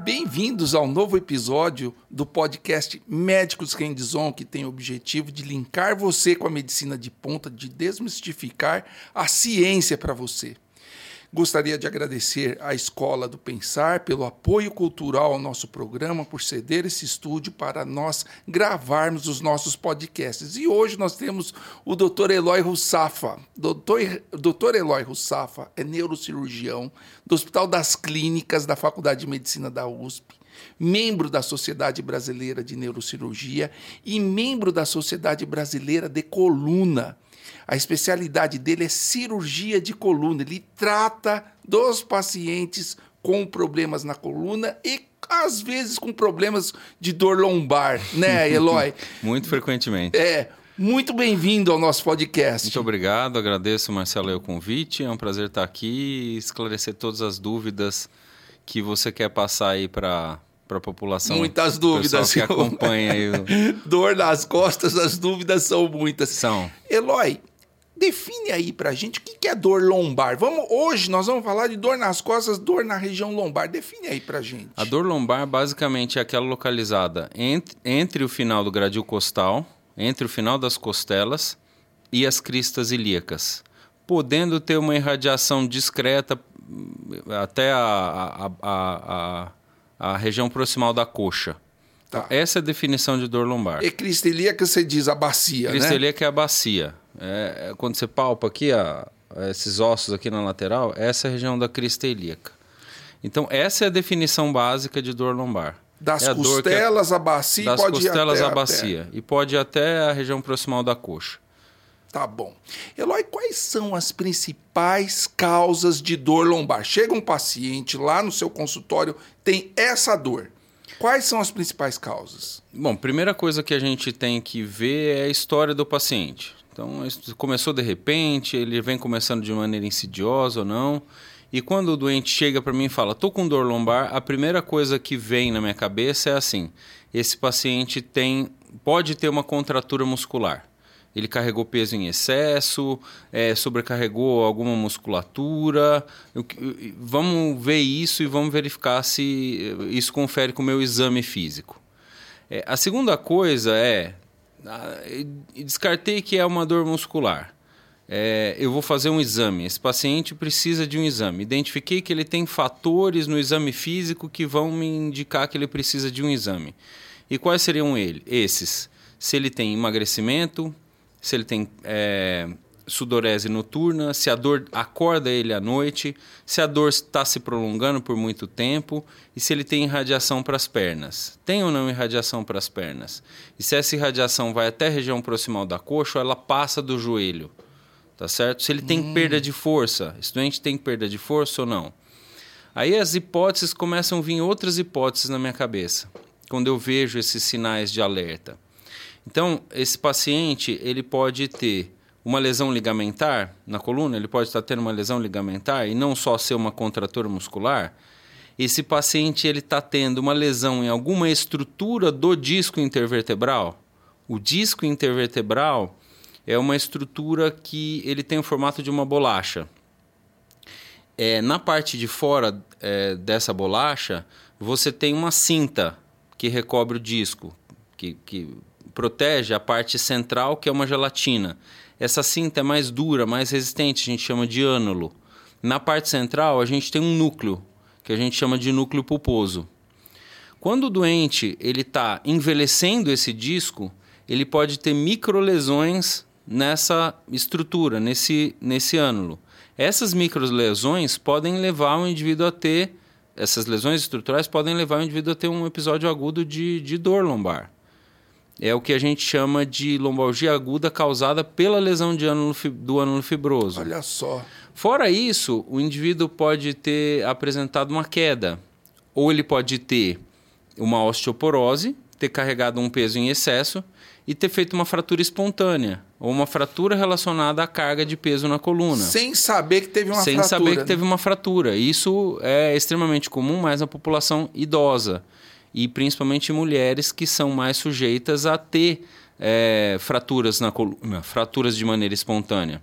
Bem-vindos ao novo episódio do podcast Médicos Rendizon, que tem o objetivo de linkar você com a medicina de ponta, de desmistificar a ciência para você. Gostaria de agradecer à Escola do Pensar pelo apoio cultural ao nosso programa, por ceder esse estúdio para nós gravarmos os nossos podcasts. E hoje nós temos o Dr. Eloy Russafa. Dr. Dr. Eloy Russafa é neurocirurgião do Hospital das Clínicas da Faculdade de Medicina da USP membro da Sociedade Brasileira de Neurocirurgia e membro da Sociedade Brasileira de Coluna. A especialidade dele é cirurgia de coluna. Ele trata dos pacientes com problemas na coluna e às vezes com problemas de dor lombar, né, Eloy? Muito frequentemente. É. Muito bem-vindo ao nosso podcast. Muito obrigado, agradeço, Marcelo, o convite. É um prazer estar aqui e esclarecer todas as dúvidas que você quer passar aí para para a população. Muitas dúvidas. que acompanha aí. Dor nas costas, as dúvidas são muitas. São. Eloy, Define aí pra gente o que é dor lombar. Vamos, hoje nós vamos falar de dor nas costas, dor na região lombar. Define aí pra gente. A dor lombar basicamente é aquela localizada entre, entre o final do gradil costal, entre o final das costelas e as cristas ilíacas, podendo ter uma irradiação discreta até a, a, a, a, a região proximal da coxa. Tá. Essa é a definição de dor lombar. E crista ilíaca você diz a bacia, crista né? é a bacia. É, é, quando você palpa aqui, ó, esses ossos aqui na lateral, essa é a região da crista ilíaca. Então, essa é a definição básica de dor lombar. Das é costelas a, à bacia das pode costelas ir à bacia. E pode ir até a região proximal da coxa. Tá bom. Eloy, quais são as principais causas de dor lombar? Chega um paciente lá no seu consultório, tem essa dor. Quais são as principais causas? Bom, primeira coisa que a gente tem que ver é a história do paciente. Então, começou de repente, ele vem começando de maneira insidiosa ou não. E quando o doente chega para mim e fala, tô com dor lombar, a primeira coisa que vem na minha cabeça é assim: esse paciente tem, pode ter uma contratura muscular. Ele carregou peso em excesso, é, sobrecarregou alguma musculatura. Eu, vamos ver isso e vamos verificar se isso confere com o meu exame físico. É, a segunda coisa é ah, descartei que é uma dor muscular. É, eu vou fazer um exame. Esse paciente precisa de um exame. Identifiquei que ele tem fatores no exame físico que vão me indicar que ele precisa de um exame. E quais seriam ele? esses? Se ele tem emagrecimento, se ele tem é, sudorese noturna, se a dor acorda ele à noite, se a dor está se prolongando por muito tempo e se ele tem irradiação para as pernas. Tem ou não irradiação para as pernas? E se essa irradiação vai até a região proximal da coxa ou ela passa do joelho? Tá certo? Se ele tem hum. perda de força, esse doente tem perda de força ou não? Aí as hipóteses começam a vir outras hipóteses na minha cabeça, quando eu vejo esses sinais de alerta. Então, esse paciente, ele pode ter uma lesão ligamentar na coluna, ele pode estar tendo uma lesão ligamentar e não só ser uma contratura muscular. Esse paciente ele está tendo uma lesão em alguma estrutura do disco intervertebral. O disco intervertebral é uma estrutura que ele tem o formato de uma bolacha. É, na parte de fora é, dessa bolacha, você tem uma cinta que recobre o disco, que, que protege a parte central, que é uma gelatina. Essa cinta é mais dura, mais resistente, a gente chama de ânulo. Na parte central, a gente tem um núcleo, que a gente chama de núcleo pulposo. Quando o doente ele está envelhecendo esse disco, ele pode ter microlesões nessa estrutura, nesse, nesse ânulo. Essas microlesões podem levar o indivíduo a ter, essas lesões estruturais podem levar o indivíduo a ter um episódio agudo de, de dor lombar é o que a gente chama de lombalgia aguda causada pela lesão de ânulo, do ânulo fibroso. Olha só. Fora isso, o indivíduo pode ter apresentado uma queda, ou ele pode ter uma osteoporose, ter carregado um peso em excesso e ter feito uma fratura espontânea, ou uma fratura relacionada à carga de peso na coluna. Sem saber que teve uma Sem fratura. Sem saber que né? teve uma fratura. Isso é extremamente comum, mais na população idosa e principalmente mulheres que são mais sujeitas a ter é, fraturas na coluna, fraturas de maneira espontânea.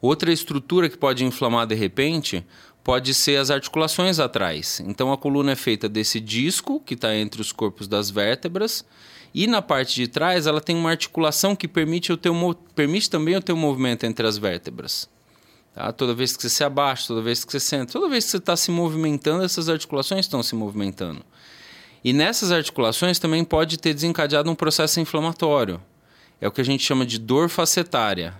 Outra estrutura que pode inflamar de repente pode ser as articulações atrás. Então a coluna é feita desse disco que está entre os corpos das vértebras e na parte de trás ela tem uma articulação que permite, o teu, permite também o teu movimento entre as vértebras. Tá? Toda vez que você se abaixa, toda vez que você senta, toda vez que você está se movimentando, essas articulações estão se movimentando. E nessas articulações também pode ter desencadeado um processo inflamatório. É o que a gente chama de dor facetária.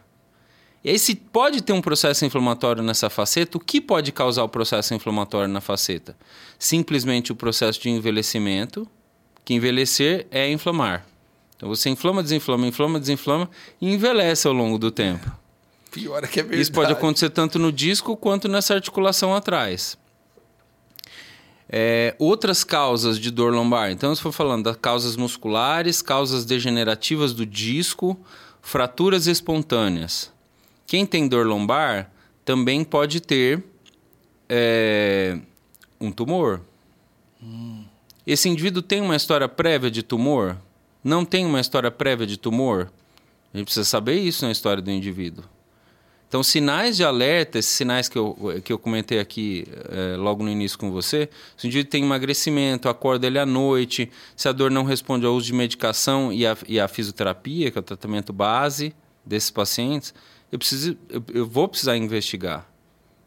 E aí, se pode ter um processo inflamatório nessa faceta, o que pode causar o processo inflamatório na faceta? Simplesmente o processo de envelhecimento, que envelhecer é inflamar. Então você inflama, desinflama, inflama, desinflama e envelhece ao longo do tempo. Pior é que é verdade. Isso pode acontecer tanto no disco quanto nessa articulação atrás. É, outras causas de dor lombar. Então, se for falando das causas musculares, causas degenerativas do disco, fraturas espontâneas. Quem tem dor lombar também pode ter é, um tumor. Esse indivíduo tem uma história prévia de tumor? Não tem uma história prévia de tumor? A gente precisa saber isso na história do indivíduo. Então, sinais de alerta, esses sinais que eu, que eu comentei aqui é, logo no início com você, se o indivíduo tem emagrecimento, acorda ele à noite, se a dor não responde ao uso de medicação e a, e a fisioterapia, que é o tratamento base desses pacientes, eu, preciso, eu, eu vou precisar investigar.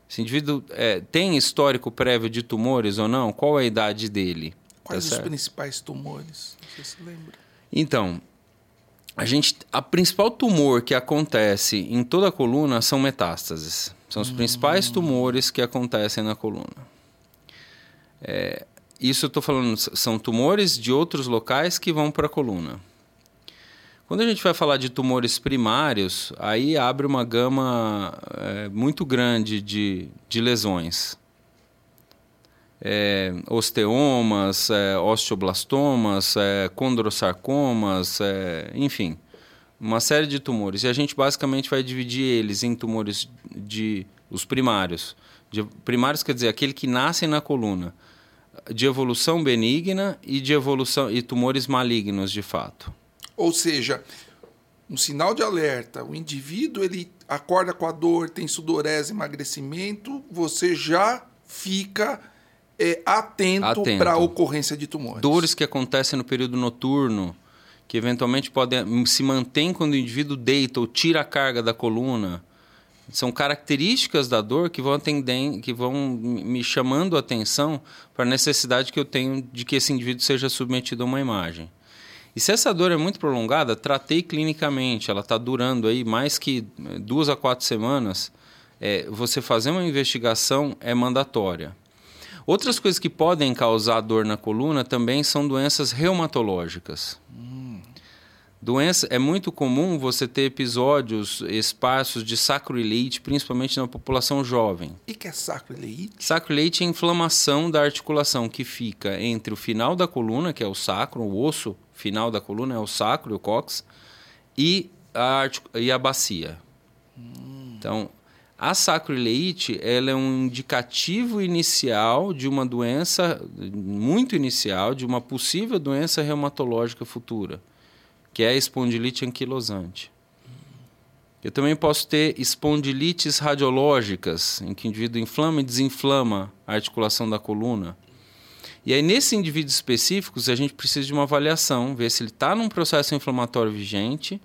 Esse indivíduo é, tem histórico prévio de tumores ou não? Qual é a idade dele? Quais tá os principais tumores? Sei se lembra. Então, a gente, a principal tumor que acontece em toda a coluna são metástases. São os hum. principais tumores que acontecem na coluna. É, isso eu estou falando, são tumores de outros locais que vão para a coluna. Quando a gente vai falar de tumores primários, aí abre uma gama é, muito grande de, de lesões. É, osteomas, é, osteoblastomas, é, condrosarcomas, é, enfim, uma série de tumores. E a gente basicamente vai dividir eles em tumores de os primários. De, primários quer dizer aquele que nascem na coluna, de evolução benigna e de evolução e tumores malignos de fato. Ou seja, um sinal de alerta, o indivíduo ele acorda com a dor, tem sudorese, emagrecimento, você já fica é, atento, atento. para a ocorrência de tumores. Dores que acontecem no período noturno, que eventualmente podem se mantém quando o indivíduo deita ou tira a carga da coluna. São características da dor que vão, atender, que vão me chamando a atenção para a necessidade que eu tenho de que esse indivíduo seja submetido a uma imagem. E se essa dor é muito prolongada, tratei clinicamente, ela está durando aí mais que eh, duas a quatro semanas, é, você fazer uma investigação é mandatória. Outras coisas que podem causar dor na coluna também são doenças reumatológicas. Hum. Doença, é muito comum você ter episódios esparsos de sacroileite, principalmente na população jovem. E que é sacroileite? Sacroileite é a inflamação da articulação que fica entre o final da coluna, que é o sacro, o osso final da coluna é o sacro, o cóccix, e a, e a bacia. Hum. Então, a sacroileite ela é um indicativo inicial de uma doença, muito inicial, de uma possível doença reumatológica futura, que é a espondilite anquilosante. Eu também posso ter espondilites radiológicas, em que o indivíduo inflama e desinflama a articulação da coluna. E aí, nesses indivíduos específicos, a gente precisa de uma avaliação, ver se ele está num processo inflamatório vigente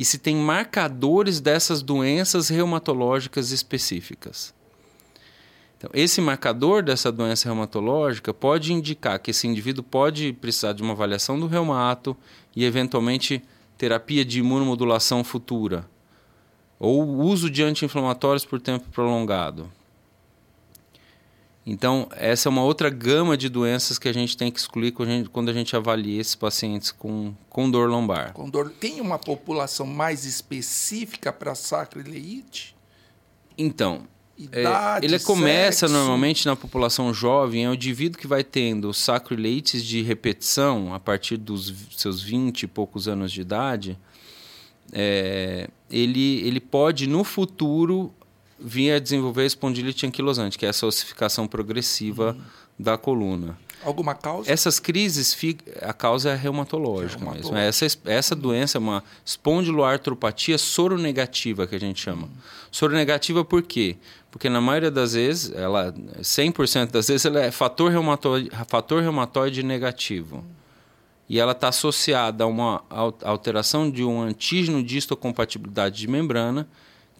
e se tem marcadores dessas doenças reumatológicas específicas. Então, esse marcador dessa doença reumatológica pode indicar que esse indivíduo pode precisar de uma avaliação do reumato e, eventualmente, terapia de imunomodulação futura ou uso de anti-inflamatórios por tempo prolongado. Então, essa é uma outra gama de doenças que a gente tem que excluir quando a gente, quando a gente avalia esses pacientes com, com dor lombar. Com dor. Tem uma população mais específica para sacroileite? Então, Idade, é, ele começa sexo. normalmente na população jovem, é o indivíduo que vai tendo sacroileites de repetição a partir dos seus 20 e poucos anos de idade. É, ele, ele pode, no futuro, vinha a desenvolver a espondilite anquilosante, que é essa ossificação progressiva uhum. da coluna. Alguma causa? Essas crises, a causa é reumatológica é mesmo. Essa, essa doença é uma espondiloartropatia soronegativa, que a gente chama. Hum. Soronegativa por quê? Porque na maioria das vezes, ela 100% das vezes, ela é fator reumatoide, fator reumatoide negativo. Hum. E ela está associada a uma alteração de um antígeno de histocompatibilidade de membrana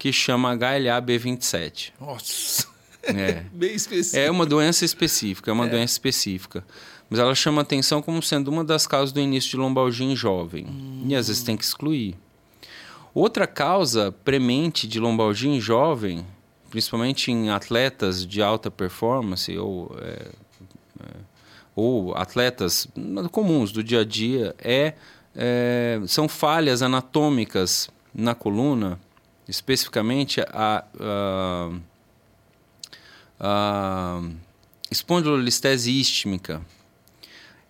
que chama HLA-B27. Nossa! É. Bem específico. É uma doença específica, é uma é. doença específica. Mas ela chama atenção como sendo uma das causas do início de lombalgia em jovem. Hum. E às vezes tem que excluir. Outra causa premente de lombalgia em jovem, principalmente em atletas de alta performance ou, é, é, ou atletas comuns do dia a dia, é, é, são falhas anatômicas na coluna, especificamente a, a a espondilolistese istmica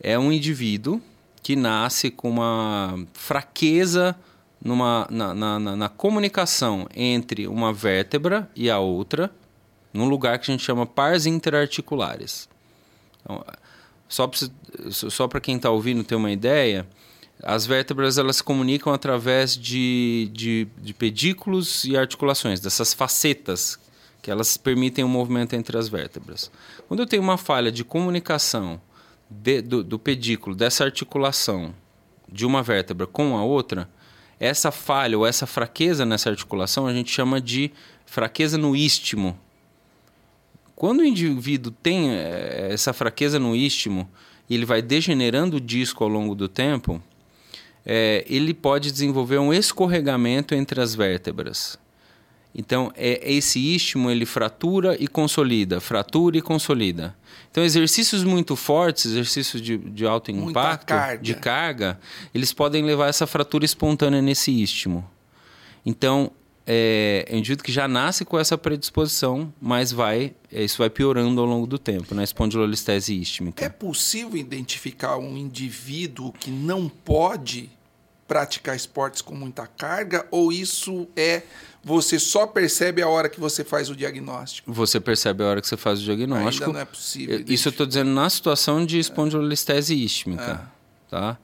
é um indivíduo que nasce com uma fraqueza numa, na, na, na, comunicação entre uma vértebra e a outra, num lugar que a gente chama pares interarticulares. Então, só para quem está ouvindo ter uma ideia, as vértebras elas se comunicam através de, de, de pedículos e articulações, dessas facetas que elas permitem o um movimento entre as vértebras. Quando eu tenho uma falha de comunicação de, do, do pedículo, dessa articulação de uma vértebra com a outra, essa falha ou essa fraqueza nessa articulação a gente chama de fraqueza no istmo. Quando o indivíduo tem eh, essa fraqueza no istmo e ele vai degenerando o disco ao longo do tempo, é, ele pode desenvolver um escorregamento entre as vértebras. Então, é, esse istmo ele fratura e consolida, fratura e consolida. Então, exercícios muito fortes, exercícios de, de alto impacto, carga. de carga, eles podem levar essa fratura espontânea nesse istmo. Então, é, é um indivíduo que já nasce com essa predisposição, mas vai, é, isso vai piorando ao longo do tempo, na né? espondilolistese istmica. É possível identificar um indivíduo que não pode praticar esportes com muita carga ou isso é você só percebe a hora que você faz o diagnóstico. Você percebe a hora que você faz o diagnóstico. Ainda não é possível. Isso eu estou dizendo na situação de espondilolistese istmica. É. Tá?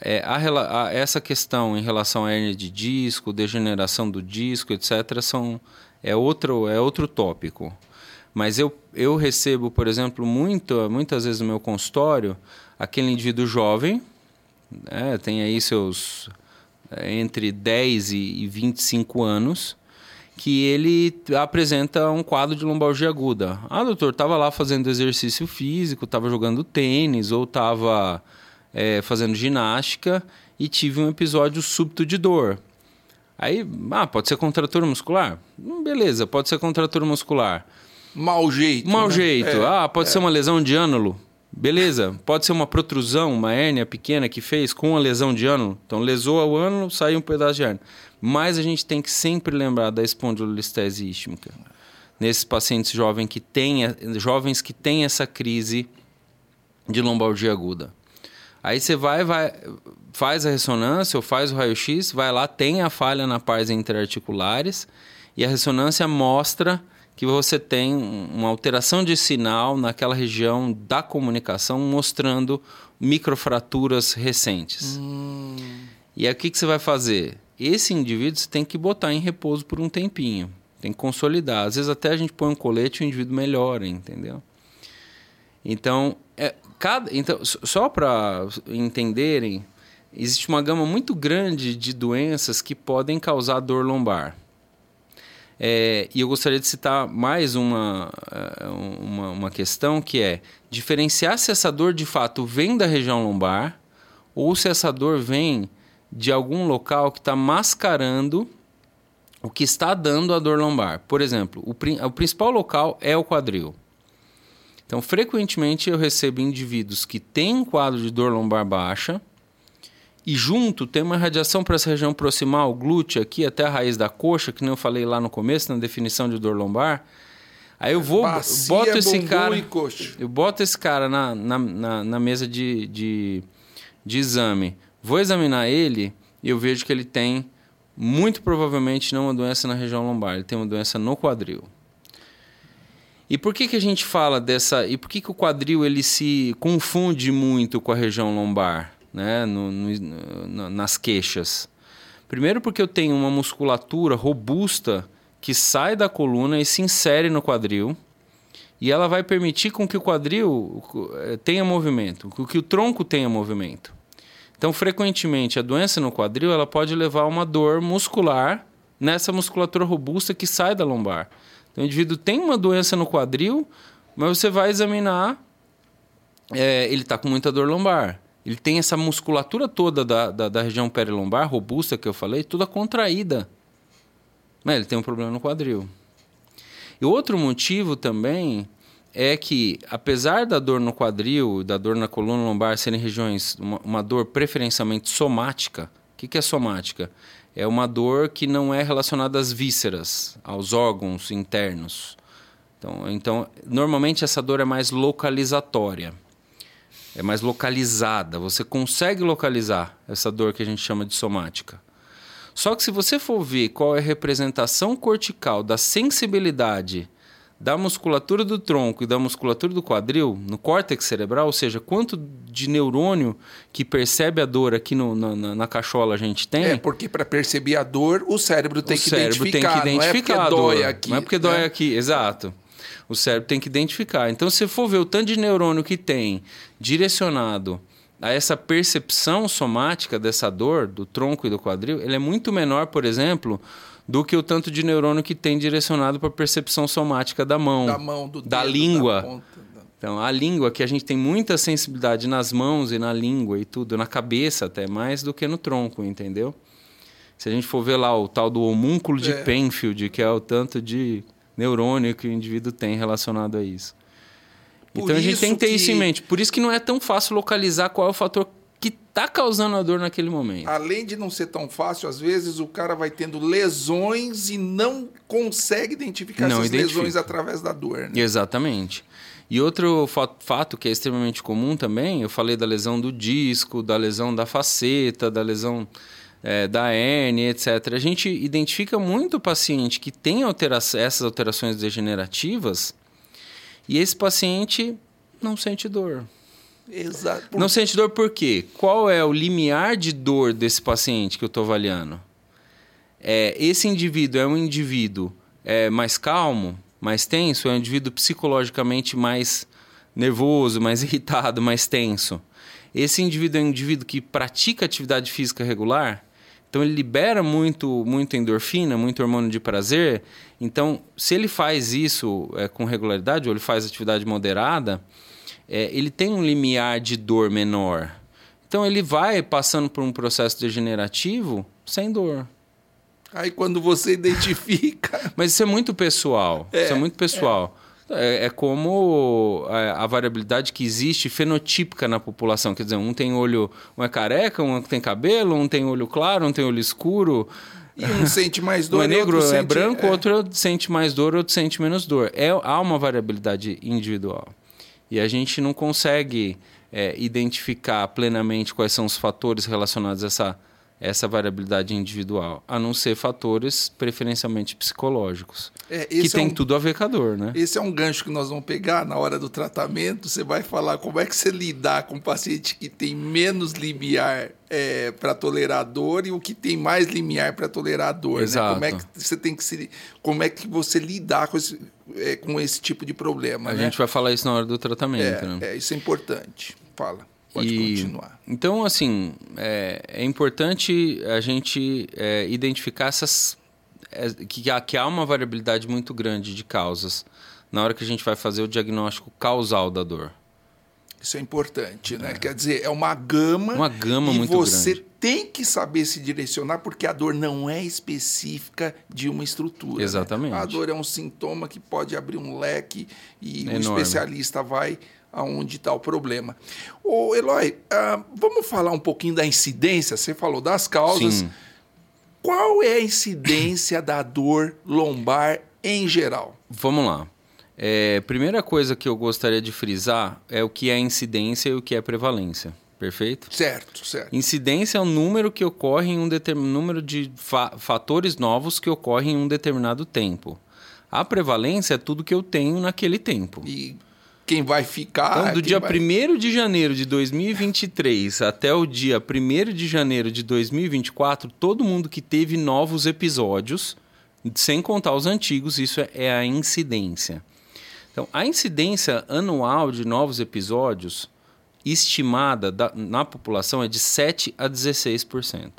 É, a, a, essa questão em relação à hernia de disco, degeneração do disco, etc., são, é, outro, é outro tópico. Mas eu, eu recebo, por exemplo, muito, muitas vezes no meu consultório, aquele indivíduo jovem, né, tem aí seus é, entre 10 e 25 anos, que ele apresenta um quadro de lombalgia aguda. Ah, doutor, estava lá fazendo exercício físico, estava jogando tênis ou estava é, fazendo ginástica e tive um episódio súbito de dor. Aí, ah, pode ser contratura muscular? Hum, beleza, pode ser contratura muscular. Mau jeito. Mau né? jeito. É, ah, pode é. ser uma lesão de ânulo. Beleza, pode ser uma protrusão, uma hérnia pequena que fez com a lesão de ânulo. Então, lesou o ânulo, saiu um pedaço de hérnia. Mas a gente tem que sempre lembrar da espondilolistese istmica. Nesses pacientes jovens que têm, jovens que têm essa crise de lombalgia aguda. Aí você vai, vai, faz a ressonância ou faz o raio-x, vai lá, tem a falha na pars interarticulares e a ressonância mostra que você tem uma alteração de sinal naquela região da comunicação, mostrando microfraturas recentes. Hum. E aí o que, que você vai fazer? Esse indivíduo você tem que botar em repouso por um tempinho. Tem que consolidar. Às vezes até a gente põe um colete e o indivíduo melhora, entendeu? Então, cada, então só para entenderem, existe uma gama muito grande de doenças que podem causar dor lombar. É, e eu gostaria de citar mais uma, é, uma, uma questão que é diferenciar se essa dor de fato vem da região lombar ou se essa dor vem de algum local que está mascarando o que está dando a dor lombar. Por exemplo, o, o principal local é o quadril. Então, frequentemente eu recebo indivíduos que têm um quadro de dor lombar baixa e junto tem uma radiação para essa região proximal, glútea, aqui até a raiz da coxa, que nem eu falei lá no começo, na definição de dor lombar. Aí eu vou, Bacia, boto esse cara. E. Eu boto esse cara na, na, na, na mesa de, de, de exame. Vou examinar ele e eu vejo que ele tem, muito provavelmente, não uma doença na região lombar, ele tem uma doença no quadril. E por que, que a gente fala dessa. E por que, que o quadril ele se confunde muito com a região lombar, né? No, no, no, nas queixas? Primeiro, porque eu tenho uma musculatura robusta que sai da coluna e se insere no quadril. E ela vai permitir com que o quadril eh, tenha movimento, que o tronco tenha movimento. Então, frequentemente, a doença no quadril ela pode levar a uma dor muscular nessa musculatura robusta que sai da lombar. Então, o indivíduo tem uma doença no quadril, mas você vai examinar, é, ele está com muita dor lombar. Ele tem essa musculatura toda da, da, da, região perilombar, robusta que eu falei, toda contraída. Mas ele tem um problema no quadril. E outro motivo também é que, apesar da dor no quadril, da dor na coluna lombar serem regiões, uma, uma dor preferencialmente somática. O que, que é somática? É uma dor que não é relacionada às vísceras, aos órgãos internos. Então, então, normalmente essa dor é mais localizatória. É mais localizada. Você consegue localizar essa dor que a gente chama de somática. Só que se você for ver qual é a representação cortical da sensibilidade da musculatura do tronco e da musculatura do quadril, no córtex cerebral, ou seja, quanto de neurônio que percebe a dor aqui no, na, na cachola a gente tem. É, porque para perceber a dor, o cérebro tem o que cérebro identificar. Tem que identificar não é porque dói aqui. Não é porque dói né? aqui, exato. O cérebro tem que identificar. Então, se for ver o tanto de neurônio que tem direcionado a essa percepção somática dessa dor do tronco e do quadril, ele é muito menor, por exemplo, do que o tanto de neurônio que tem direcionado para a percepção somática da mão, da mão, do da dedo, língua. da ponta, da- Então, a língua, que a gente tem muita sensibilidade nas mãos e na língua e tudo, na cabeça até, mais do que no tronco, entendeu? Se a gente for ver lá o tal do homúnculo de É. Penfield, que é o tanto de neurônio que o indivíduo tem relacionado a isso. Por então a gente tem que ter isso em mente. Por isso que não é tão fácil localizar qual é o fator que está causando a dor naquele momento. Além de não ser tão fácil, às vezes o cara vai tendo lesões e não consegue identificar Não essas identifica. lesões através da dor. Né? Exatamente. E outro fa- fato que é extremamente comum também, eu falei da lesão do disco, da lesão da faceta, da lesão eh, da hernia, etc. A gente identifica muito o paciente que tem altera essas alterações degenerativas e esse paciente não sente dor. Exato. Por- Não sente dor por quê? Qual é o limiar de dor desse paciente que eu estou avaliando? É, esse indivíduo é um indivíduo é, mais calmo, mais tenso? É um indivíduo psicologicamente mais nervoso, mais irritado, mais tenso? Esse indivíduo é um indivíduo que pratica atividade física regular? Então ele libera muito, muito endorfina, muito hormônio de prazer. Então, se ele faz isso é, com regularidade, ou ele faz atividade moderada, é, ele tem um limiar de dor menor. Então ele vai passando por um processo degenerativo sem dor. Aí quando você identifica. Mas isso é muito pessoal. isso é muito pessoal. É, é como a, a variabilidade que existe fenotípica na população. Quer dizer, um tem olho, um é careca, um tem cabelo, um tem olho claro, um tem olho escuro. E um sente mais dor. Um é negro, outro é sente- branco, é. outro sente mais dor, outro sente menos dor. É, há uma variabilidade individual. E a gente não consegue é, identificar plenamente quais são os fatores relacionados a essa, essa variabilidade individual, a não ser fatores preferencialmente psicológicos, É, que é tem um- tudo a ver com a dor, né? Esse é um gancho que nós vamos pegar na hora do tratamento. Você vai falar como é que você lidar com um paciente que tem menos limiar para tolerar a dor e o que tem mais limiar para tolerar a dor. né? Exato. Como é que você tem que se, como é que você lidar com esse, é, com esse tipo de problema? A né? gente vai falar isso na hora do tratamento, né? é, é, isso é importante. Fala, pode E- continuar. Então, assim, é, é importante a gente é, identificar essas. é, que, há, que há uma variabilidade muito grande de causas na hora que a gente vai fazer o diagnóstico causal da dor. Isso é importante, né? Quer dizer, é uma gama. Uma gama e muito você grande. Tem que saber se direcionar, porque a dor não é específica de uma estrutura. né? Exatamente. A dor é um sintoma que pode abrir um leque e o Enorme. especialista vai aonde está o problema. Ô, Eloy, ah, vamos falar um pouquinho da incidência? Você falou das causas. Sim. Qual é a incidência da dor lombar em geral? Vamos lá. É, primeira coisa que eu gostaria de frisar é o que é incidência e o que é prevalência. Perfeito? Certo, certo. Incidência é o número que ocorre em um determinado número de fa- fatores novos que ocorrem em um determinado tempo. A prevalência é tudo que eu tenho naquele tempo. E quem vai ficar. Então, do dia vai... 1 de janeiro de 2023 até o dia 1 de janeiro de 2024, todo mundo que teve novos episódios, sem contar os antigos, isso é, é a incidência. Então, a incidência anual de novos episódios estimada da, na população é de 7 a 16%.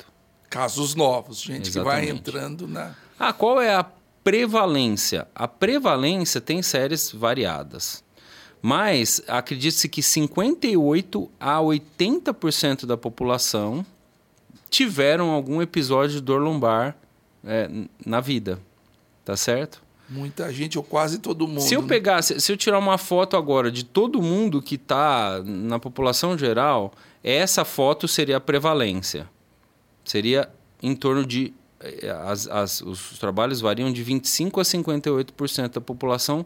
Casos novos, gente Exatamente. que vai entrando na. Ah, qual é a prevalência? A prevalência tem séries variadas. Mas acredite-se que 58 a 80% da população tiveram algum episódio de dor lombar é, na vida. Tá certo? Muita gente, ou quase todo mundo. Se eu né? pegar, se, se eu tirar uma foto agora de todo mundo que está na população geral, essa foto seria a prevalência. Seria em torno de. Eh, as, as, os trabalhos variam de 25% a 58% da população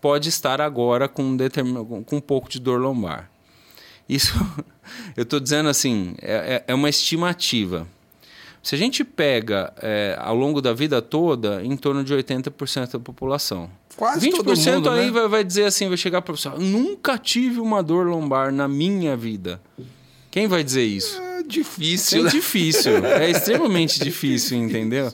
pode estar agora com, determin... com um pouco de dor lombar. Isso, eu estou dizendo assim, é, é, é uma estimativa. Se a gente pega é, ao longo da vida toda, em torno de 80% da população. Quase 20% todo mundo, aí né? vai, vai dizer assim, vai chegar para você, nunca tive uma dor lombar na minha vida. Quem vai dizer isso? É difícil. É né? difícil. É extremamente difícil, entendeu?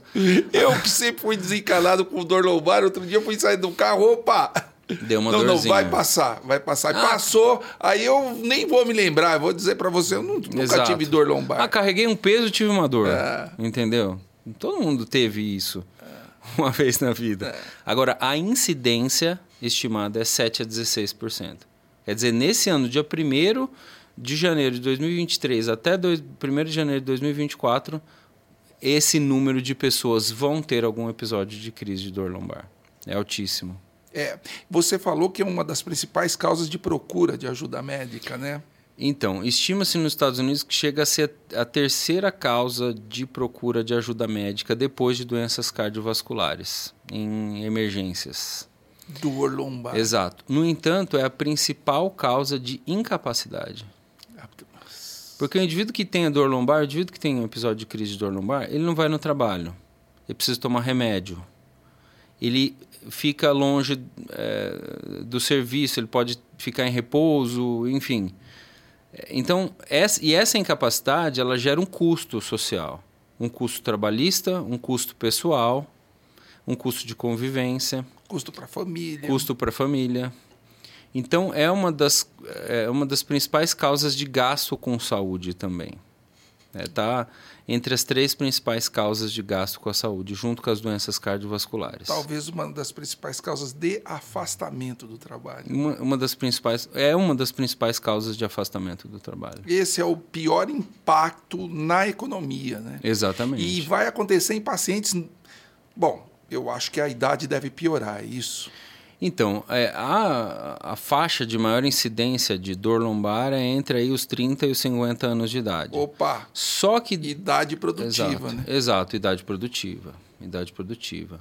Eu que sempre fui desencalado com dor lombar, outro dia fui sair do carro, opa! Deu uma não, dorzinha. não, vai passar, vai passar. Ah. Passou, aí eu nem vou me lembrar, vou dizer para você, eu nunca Exato. tive dor lombar. Ah, carreguei um peso e tive uma dor. É. Entendeu? Todo mundo teve isso é. uma vez na vida. É. Agora, a incidência estimada é 7 a 16%. Quer dizer, nesse ano, dia 1 de janeiro de 2023 até 1 de janeiro de 2024, esse número de pessoas vão ter algum episódio de crise de dor lombar. É altíssimo. É, você falou que é uma das principais causas de procura de ajuda médica, né? Então, estima-se nos Estados Unidos que chega a ser a terceira causa de procura de ajuda médica depois de doenças cardiovasculares em emergências. Dor lombar. Exato. No entanto, é a principal causa de incapacidade. Porque o indivíduo que tem a dor lombar, o indivíduo que tem um episódio de crise de dor lombar, ele não vai no trabalho. Ele precisa tomar remédio. Ele fica longe é, do serviço, ele pode ficar em repouso, enfim. Então, essa, e essa incapacidade ela gera um custo social, um custo trabalhista, um custo pessoal, um custo de convivência, custo para a família, custo para a família. Então, é uma das é uma das principais causas de gasto com saúde também. É, tá entre as três principais causas de gasto com a saúde, junto com as doenças cardiovasculares. Talvez uma das principais causas de afastamento do trabalho. Uma, uma das principais é uma das principais causas de afastamento do trabalho. Esse é o pior impacto na economia, né? Exatamente. E vai acontecer em pacientes. Bom, eu acho que a idade deve piorar, é isso. Então, é, a, a faixa de maior incidência de dor lombar é entre aí os 30 e os 50 anos de idade. Opa! Só que... Idade produtiva, exato, né? Exato, idade produtiva. Idade produtiva.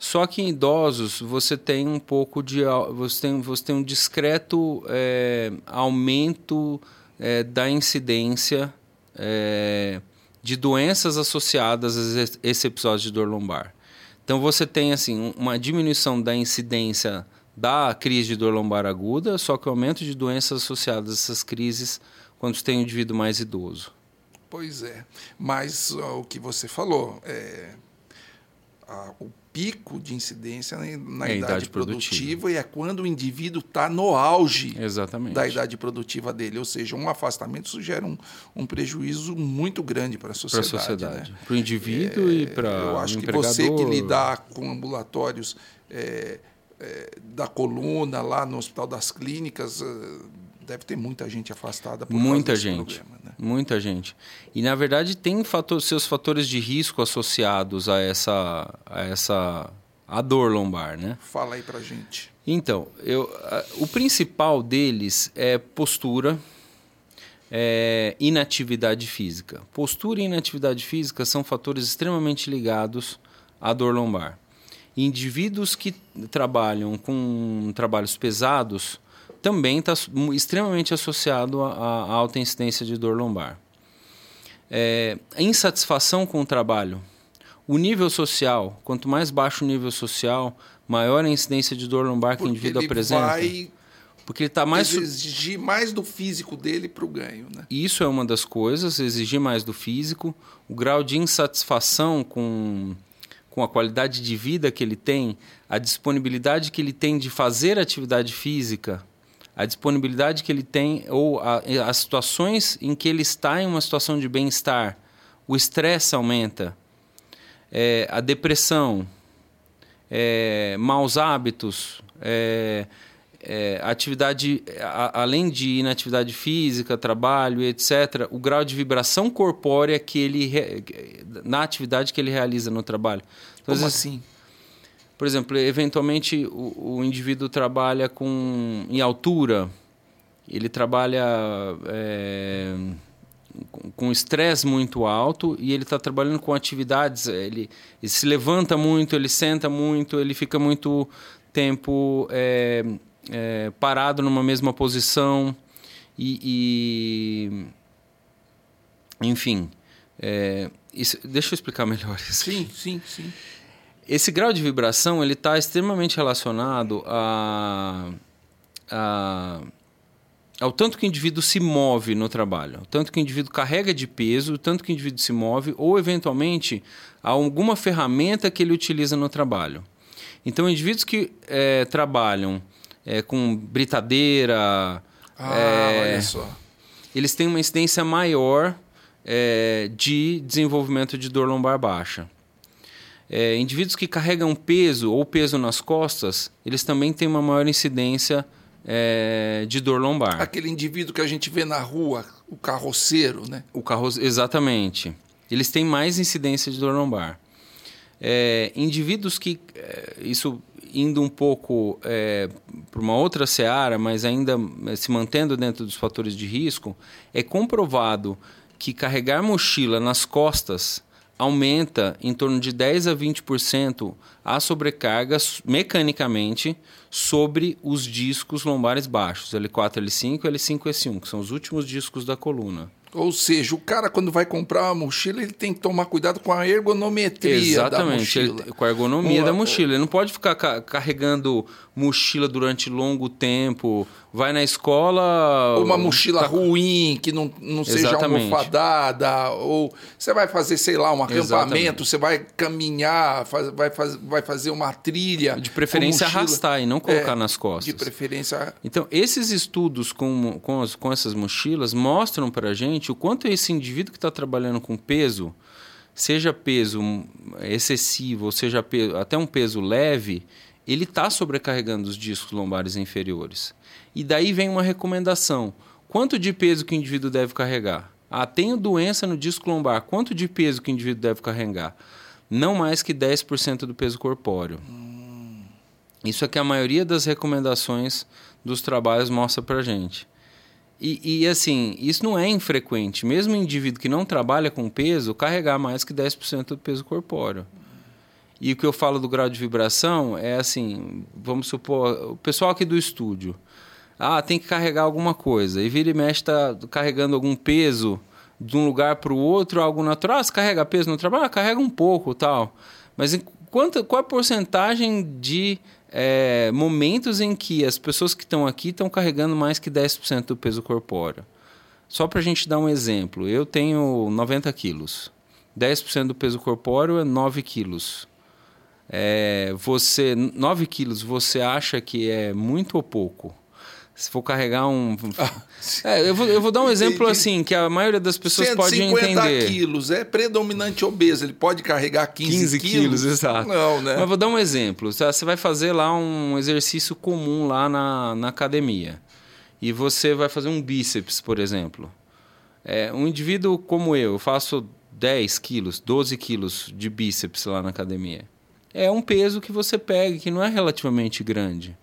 Só que em idosos você tem um pouco de... Você tem, você tem um discreto é, aumento é, da incidência é, de doenças associadas a esse episódio de dor lombar. Então você tem assim uma diminuição da incidência da crise de dor lombar aguda, só que o aumento de doenças associadas a essas crises quando tem um indivíduo mais idoso. Pois é, mas ó, o que você falou, é, a, o pico de incidência na, é idade, idade produtiva, produtiva, e é quando o indivíduo está no auge Exatamente. da idade produtiva dele. Ou seja, um afastamento isso gera um, um prejuízo muito grande para a sociedade. Para a sociedade. Né? Para o indivíduo é, e para Eu acho que você que lidar com ambulatórios é, é, da coluna lá no Hospital das Clínicas eh, deve ter muita gente afastada por muita gente problema, né? Muita gente. E na verdade tem fator, seus fatores de risco associados a essa a essa a dor lombar né? Fala aí para gente. Então eu o principal deles é postura é inatividade física. Postura e inatividade física são fatores extremamente ligados à dor lombar. Indivíduos que trabalham com trabalhos pesados também está extremamente associado à alta incidência de dor lombar. É, a insatisfação com o trabalho. O nível social, quanto mais baixo o nível social, maior a incidência de dor lombar que o indivíduo ele apresenta. vai Porque ele está mais. exigir mais do físico dele para o ganho, né? Isso é uma das coisas, exigir mais do físico. O grau de insatisfação com, com a qualidade de vida que ele tem, a disponibilidade que ele tem de fazer atividade física, a disponibilidade que ele tem, ou a- as situações em que ele está em uma situação de bem-estar. O estresse aumenta, é, a depressão, é, maus hábitos, é, é, atividade, a- além de inatividade física, trabalho, etc., o grau de vibração corpórea que ele re- na atividade que ele realiza no trabalho. Então, Como vezes, assim? Por exemplo, eventualmente o, o indivíduo trabalha com em altura, ele trabalha é, com- estresse muito alto e ele está trabalhando com atividades, ele, ele se levanta muito, ele senta muito, ele fica muito tempo é, é, parado numa mesma posição e, e- enfim, é, isso- deixa eu explicar melhor isso. Sim, sim, sim. Esse grau de vibração ele está extremamente relacionado a, a- ao tanto que o indivíduo se move no trabalho, tanto que o indivíduo carrega de peso, tanto que o indivíduo se move, ou eventualmente a alguma ferramenta que ele utiliza no trabalho. Então, indivíduos que eh, trabalham eh, com britadeira, Ah, eh, olha só. eles têm uma incidência maior é, de desenvolvimento de dor lombar baixa. É, indivíduos que carregam peso ou peso nas costas, eles também têm uma maior incidência é, de dor lombar. Aquele indivíduo que a gente vê na rua, o carroceiro, né? O carro, exatamente. Eles têm mais incidência de dor lombar. É, indivíduos que, é, isso indo um pouco é, para uma outra seara, mas ainda é, se mantendo dentro dos fatores de risco, é comprovado que carregar mochila nas costas aumenta em torno de 10 a 20% a sobrecarga mecanicamente sobre os discos lombares baixos, L4, L5 e L5, S1, que são os últimos discos da coluna. Ou seja, o cara quando vai comprar uma mochila, ele tem que tomar cuidado com a ergonometria da Exatamente, mochila. ele- com a ergonomia Uma- da mochila. Ele não pode ficar ca- carregando mochila durante longo tempo. Vai na escola. Uma mochila tá- ruim, que não, não seja Exatamente. almofadada, ou você vai fazer, sei lá, um acampamento, Exatamente. você vai caminhar, faz- vai, faz- vai fazer uma trilha. De preferência arrastar e não colocar É, nas costas. De preferência. Então, esses estudos com, com, as- com essas mochilas mostram para a gente o quanto esse indivíduo que está trabalhando com peso, seja peso hum, excessivo, ou seja até um peso leve, ele está sobrecarregando os discos lombares inferiores. E daí vem uma recomendação. Quanto de peso que o indivíduo deve carregar? Ah, tenho doença no disco lombar. Quanto de peso que o indivíduo deve carregar? Não mais que 10% do peso corpóreo. Isso é que a maioria das recomendações dos trabalhos mostra pra gente. E, e, assim, isso não é infrequente. Mesmo o indivíduo que não trabalha com peso, carregar mais que 10% do peso corpóreo. E o que eu falo do grau de vibração é assim, vamos supor, o pessoal aqui do estúdio, ah, tem que carregar alguma coisa, e vira e mexe está carregando algum peso de um lugar para o outro, algo natural, ah, você carrega peso no trabalho? Ah, carrega um pouco tal. Mas em quanto, qual a porcentagem de é, momentos em que as pessoas que estão aqui estão carregando mais que 10% do peso corpóreo? Só para a gente dar um exemplo, eu tenho 90 quilos. 10% do peso corpóreo é 9 quilos. É, você 9 quilos, você acha que é muito ou pouco? Se for carregar um. É, eu, vou, eu vou dar um exemplo assim, que a maioria das pessoas pode 150 entender. quilos, é predominante obeso, ele pode carregar 15, 15 quilos, exato. Não, né? Mas vou dar um exemplo. tá? Você vai fazer lá um exercício comum lá na, na academia. E você vai fazer um bíceps, por exemplo. É, um indivíduo como eu, eu faço 10 quilos, 12 quilos de bíceps lá na academia. É um peso que você pega, que não é relativamente grande.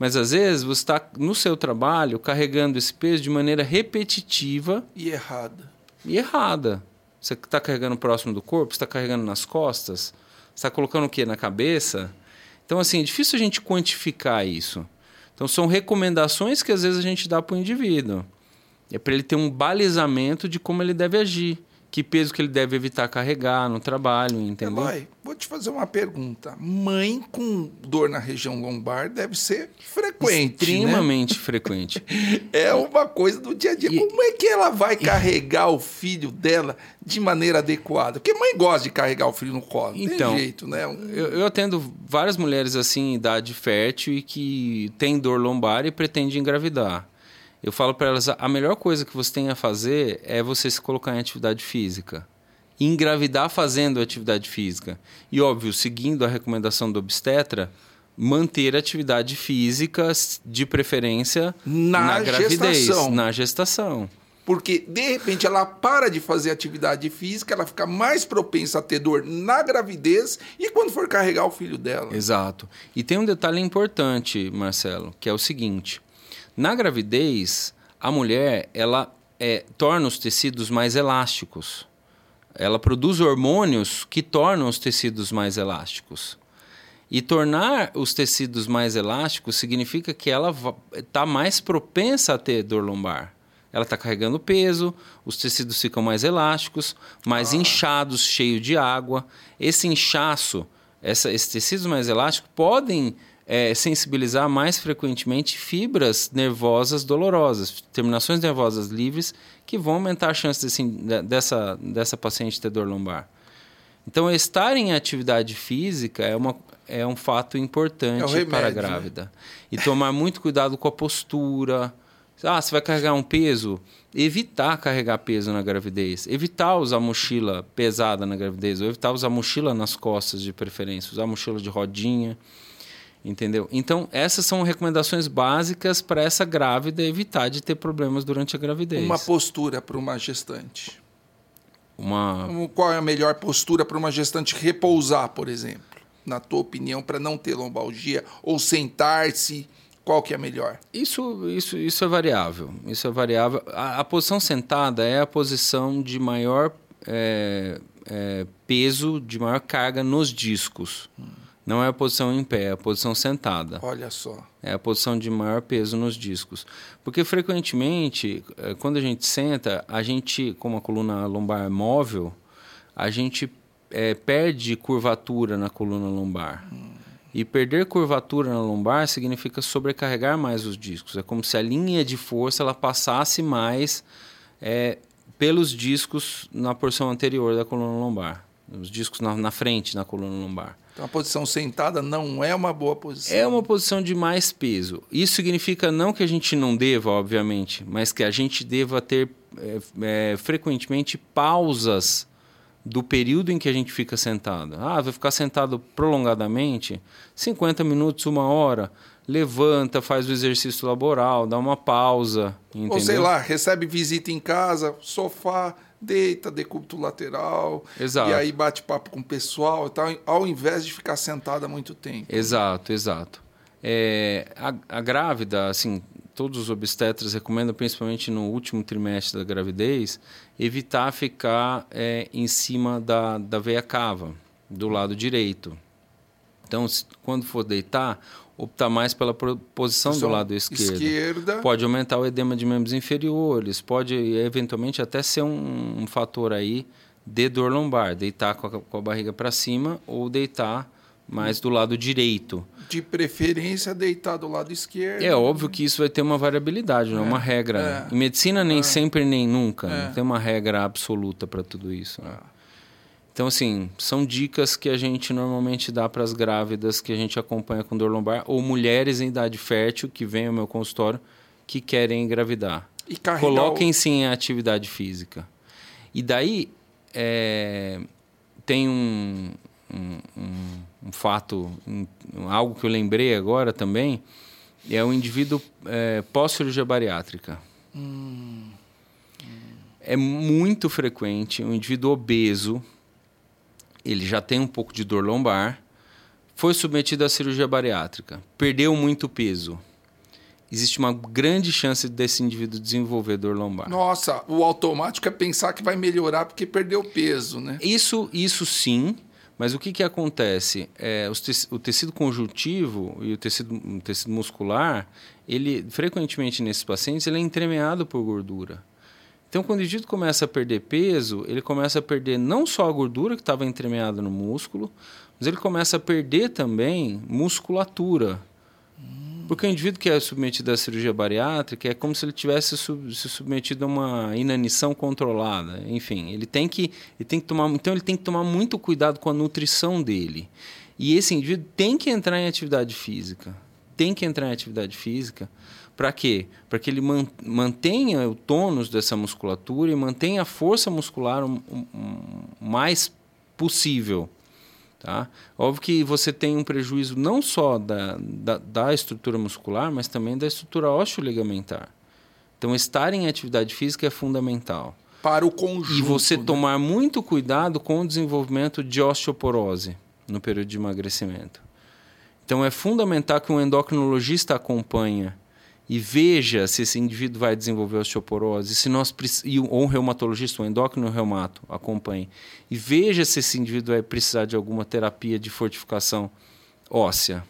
Mas às vezes você está no seu trabalho carregando esse peso de maneira repetitiva E errada. e errada. Você está carregando próximo do corpo, está carregando nas costas, está colocando o que na cabeça. Então, assim, é difícil a gente quantificar isso. Então, são recomendações que às vezes a gente dá para o indivíduo. É para ele ter um balizamento de como ele deve agir. Que peso que ele deve evitar carregar no trabalho, entendeu? Eloy, vou te fazer uma pergunta. Mãe com dor na região lombar deve ser frequente, né? Extremamente né? frequente. É uma coisa do dia a dia. E... Como é que ela vai carregar o filho dela de maneira adequada? Porque mãe gosta de carregar o filho no colo, não então, tem jeito, né? Um... Eu, eu atendo várias mulheres assim, em idade fértil e que têm dor lombar e pretendem engravidar. Eu falo para elas: a melhor coisa que você tem a fazer é você se colocar em atividade física. engravidar fazendo atividade física. E, óbvio, seguindo a recomendação do obstetra, manter atividade física, de preferência, na, na gravidez, gestação. na gestação. Porque, de repente, ela para de fazer atividade física, ela fica mais propensa a ter dor na gravidez e quando for carregar o filho dela. Exato. E tem um detalhe importante, Marcelo, que é o seguinte: na gravidez, a mulher ela é, torna os tecidos mais elásticos. Ela produz hormônios que tornam os tecidos mais elásticos. E tornar os tecidos mais elásticos significa que ela está mais propensa a ter dor lombar. Ela está carregando peso, os tecidos ficam mais elásticos, mais ah. inchados, cheios de água. Esse inchaço, essa, esses tecidos mais elásticos podem é, sensibilizar mais frequentemente fibras nervosas dolorosas, terminações nervosas livres, que vão aumentar a chance desse, dessa, dessa paciente ter dor lombar. Então, estar em atividade física é, uma, é um fato importante é remédio, para a né? grávida. Né? E tomar muito cuidado com a postura. Ah, você vai carregar um peso? Evitar carregar peso na gravidez. Evitar usar mochila pesada na gravidez. Ou evitar usar mochila nas costas, de preferência. Usar mochila de rodinha. Entendeu? Então, essas são recomendações básicas para essa grávida evitar de ter problemas durante a gravidez. Uma postura para uma gestante. Uma... Qual é a melhor postura para uma gestante repousar, por exemplo? Na tua opinião, para não ter lombalgia ou sentar-se, qual que é a melhor? Isso, isso, isso é variável. Isso é variável. A, a posição sentada é a posição de maior é, é, peso, de maior carga nos discos. Hum. Não é a posição em pé, é a posição sentada. Olha só. É a posição de maior peso nos discos. Porque frequentemente, eh, quando a gente senta, a gente, como a coluna lombar móvel, a gente é, perde curvatura na coluna lombar. Hum. E perder curvatura na lombar significa sobrecarregar mais os discos. É como se a linha de força ela passasse mais é, pelos discos na porção anterior da coluna lombar. Os discos na, na frente na coluna lombar. Então a posição sentada não é uma boa posição. É uma posição de mais peso. Isso significa não que a gente não deva, obviamente, mas que a gente deva ter é, é, frequentemente pausas do período em que a gente fica sentado. Ah, vai ficar sentado prolongadamente, 50 minutos, uma hora. Levanta, faz o exercício laboral, dá uma pausa. Entendeu? Ou sei lá, recebe visita em casa, sofá, deita, decúbito lateral, exato. e aí bate papo com o pessoal e tal, ao invés de ficar sentada muito tempo. Exato, exato. É, a, a grávida, assim, todos os obstetras recomendam, principalmente no último trimestre da gravidez, evitar ficar é, em cima da, da veia cava, do lado direito. Então, quando for deitar, optar mais pela posição do lado esquerdo. Esquerda. Pode aumentar o edema de membros inferiores, pode eventualmente até ser um, um fator aí de dor lombar, deitar com a, com a barriga para cima ou deitar mais do lado direito. De preferência, deitar do lado esquerdo. É óbvio que isso vai ter uma variabilidade, não é uma regra. É. Em medicina, nem é. sempre, nem nunca. É. Não tem uma regra absoluta para tudo isso. Né? É. Então, assim, são dicas que a gente normalmente dá para as grávidas que a gente acompanha com dor lombar ou mulheres em idade fértil que vêm ao meu consultório que querem engravidar. Coloquem-se em atividade física. E daí, é, tem um, um, um, um fato, algo que eu lembrei agora também, é o indivíduo é, pós-cirurgia bariátrica. Hum. É muito frequente um indivíduo obeso ele já tem um pouco de dor lombar, foi submetido à cirurgia bariátrica, perdeu muito peso. Existe uma grande chance desse indivíduo desenvolver dor lombar. Nossa, o automático é pensar que vai melhorar porque perdeu peso, né? Isso, isso sim, mas o que, que acontece? É, o tecido conjuntivo e o tecido, o tecido muscular, ele frequentemente nesses pacientes, ele é entremeado por gordura. Então, quando o indivíduo começa a perder peso, ele começa a perder não só a gordura que estava entremeada no músculo, mas ele começa a perder também musculatura. Porque o indivíduo que é submetido à cirurgia bariátrica é como se ele tivesse sub, se submetido a uma inanição controlada. Enfim, ele tem que, ele tem que tomar, então ele tem que tomar muito cuidado com a nutrição dele. E esse indivíduo tem que entrar em atividade física. Tem que entrar em atividade física. Para quê? Para que ele mantenha o tônus dessa musculatura e mantenha a força muscular o mais possível. Tá? Óbvio que você tem um prejuízo não só da, da, da estrutura muscular, mas também da estrutura ósseo-ligamentar. Então, estar em atividade física é fundamental. Para o conjunto. E você né? tomar muito cuidado com o desenvolvimento de osteoporose no período de emagrecimento. Então, é fundamental que um endocrinologista acompanhe e veja se esse indivíduo vai desenvolver osteoporose, se nós ou um reumatologista, um endócrino reumato, acompanhe e veja se esse indivíduo vai precisar de alguma terapia de fortificação óssea.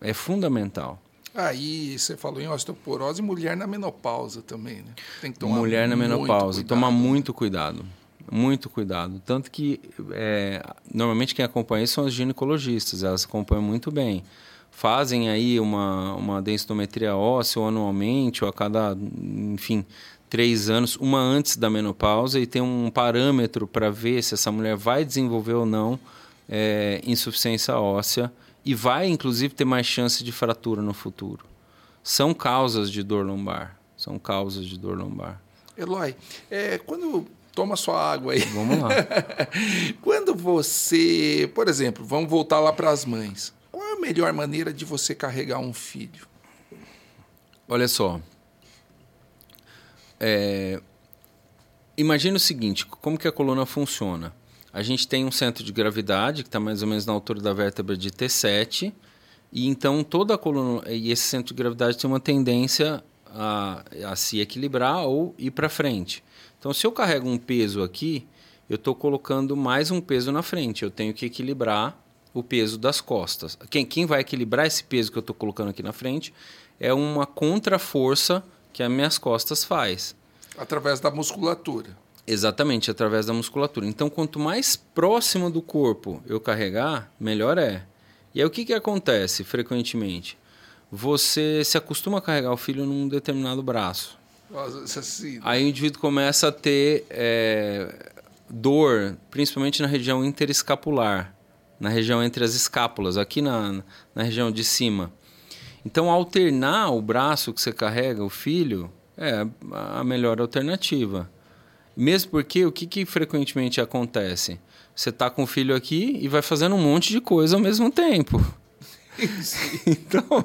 É fundamental. Aí você falou em osteoporose, mulher na menopausa também, né? Tem que tomar mulher na menopausa, tomar muito cuidado, muito cuidado. Tanto que é, normalmente quem acompanha isso são os ginecologistas, elas acompanham muito bem fazem aí uma, uma densitometria óssea ou anualmente ou a cada, enfim, três anos, uma antes da menopausa e tem um parâmetro para ver se essa mulher vai desenvolver ou não é, insuficiência óssea e vai, inclusive, ter mais chance de fratura no futuro. São causas de dor lombar. São causas de dor lombar. Eloy, é, quando toma sua água aí. Vamos lá. quando você, por exemplo, vamos voltar lá para as mães a melhor maneira de você carregar um filho? Olha só. É, imagina o seguinte, como que a coluna funciona? A gente tem um centro de gravidade que está mais ou menos na altura da vértebra de T7 e então toda a coluna e esse centro de gravidade tem uma tendência a, a se equilibrar ou ir para frente. Então, se eu carrego um peso aqui, eu estou colocando mais um peso na frente. Eu tenho que equilibrar o peso das costas. Quem, quem vai equilibrar esse peso que eu estou colocando aqui na frente é uma contraforça que as minhas costas faz. Através da musculatura. Exatamente, através da musculatura. Então, quanto mais próximo do corpo eu carregar, melhor é. E aí o que, que acontece frequentemente? Você se acostuma a carregar o filho num determinado braço. Nossa, assim, aí o indivíduo começa a ter é, dor, principalmente na região interescapular na região entre as escápulas, aqui na, na região de cima. Então, alternar o braço que você carrega, o filho, é a melhor alternativa. Mesmo porque o que, que frequentemente acontece? Você está com o filho aqui e vai fazendo um monte de coisa ao mesmo tempo. então,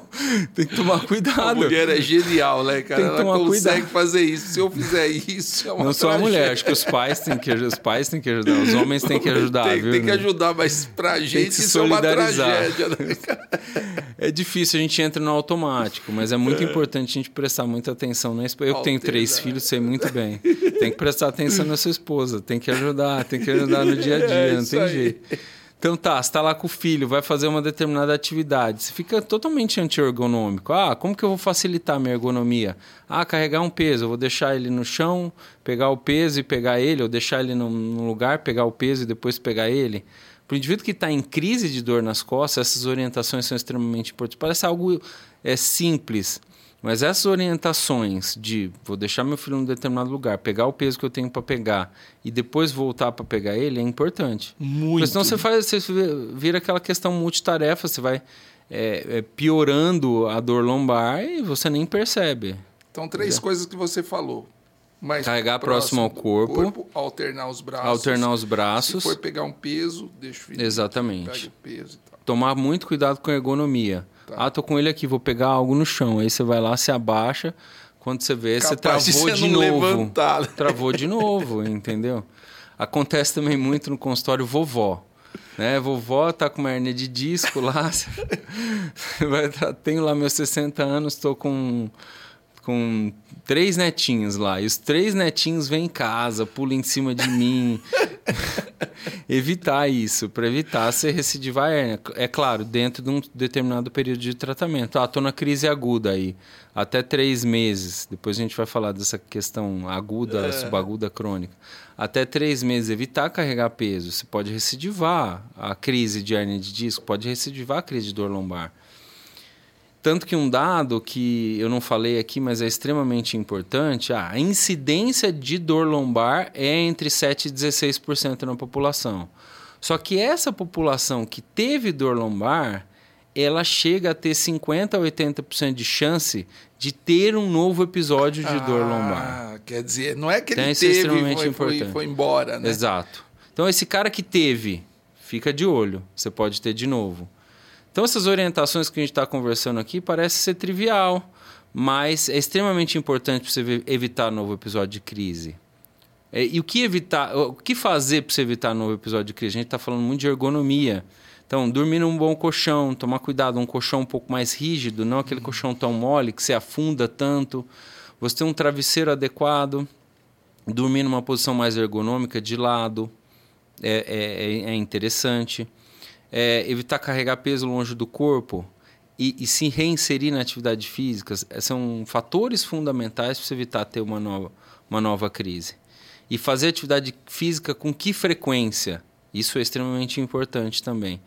tem que tomar cuidado. A mulher é genial, né, cara? Tem que tomar Ela consegue cuidado. fazer isso. Se eu fizer isso, é uma Não só a mulher, acho que os pais têm que, os pais têm que ajudar, os homens têm que ajudar, tem, viu? Tem que ajudar, mas pra gente isso é uma tragédia. Né? É difícil, a gente entra no automático, mas é muito é. importante a gente prestar muita atenção na esposa. Eu que tenho três filhos, sei muito bem. Tem que prestar atenção na sua esposa, tem que ajudar, tem que ajudar no dia a dia, é não tem aí. jeito. Então tá, você está lá com o filho, vai fazer uma determinada atividade. Você fica totalmente anti-ergonômico. Ah, como que eu vou facilitar a minha ergonomia? Ah, carregar um peso. Eu vou deixar ele no chão, pegar o peso e pegar ele, ou deixar ele num lugar, pegar o peso e depois pegar ele. Para o indivíduo que está em crise de dor nas costas, essas orientações são extremamente importantes. Parece algo é, simples, mas essas orientações de vou deixar meu filho em um determinado lugar, pegar o peso que eu tenho para pegar e depois voltar para pegar ele é importante. Muito. Porque senão você faz, você vira aquela questão multitarefa, você vai é, é, piorando a dor lombar e você nem percebe. Então, três é. coisas que você falou. Mais Carregar próximo, próximo ao corpo, corpo, alternar os braços. Alternar os braços. Se for pegar um peso, deixa o filho. Exatamente. Pega o peso e tal. Tomar muito cuidado com a ergonomia. Tá. Ah, tô com ele aqui, vou pegar algo no chão. Aí você vai lá, se abaixa. Quando você vê, Capaz você travou de, de novo. Levantar. Né? Travou de novo, entendeu? Acontece também muito no consultório vovó. Né? Vovó tá com uma hernia de disco lá. vai, tenho lá meus 60 anos, estou com com três netinhos lá. E os três netinhos vêm em casa, pulam em cima de mim. evitar isso, para evitar ser recidivar a hérnia. É claro, dentro de um determinado período de tratamento. Ah, tô na crise aguda aí, até três meses. Depois a gente vai falar dessa questão aguda, é. subaguda, crônica. Até três meses, evitar carregar peso. Você pode recidivar a crise de hérnia de disco, pode recidivar a crise de dor lombar. Tanto que um dado que eu não falei aqui, mas é extremamente importante, ah, a incidência de dor lombar é entre 7 e 16% na população. Só que essa população que teve dor lombar, ela chega a ter 50 a 80% de chance de ter um novo episódio de ah, dor lombar. Quer dizer, não é que então, ele teve é extremamente foi, importante. Foi, foi embora, né? Exato. Então esse cara que teve, fica de olho, você pode ter de novo. Então, essas orientações que a gente está conversando aqui parece ser trivial, mas é extremamente importante para você evitar novo episódio de crise. É, e o que evitar, o que fazer para você evitar novo episódio de crise? A gente está falando muito de ergonomia. Então, dormir num bom colchão, tomar cuidado, um colchão um pouco mais rígido, não aquele colchão tão mole que se afunda tanto. Você ter um travesseiro adequado, dormir numa posição mais ergonômica, de lado, é, é, é interessante é, evitar carregar peso longe do corpo e, e, se reinserir na atividade física são fatores fundamentais para você evitar ter uma nova, uma nova crise. E fazer atividade física com que frequência? Isso é extremamente importante também.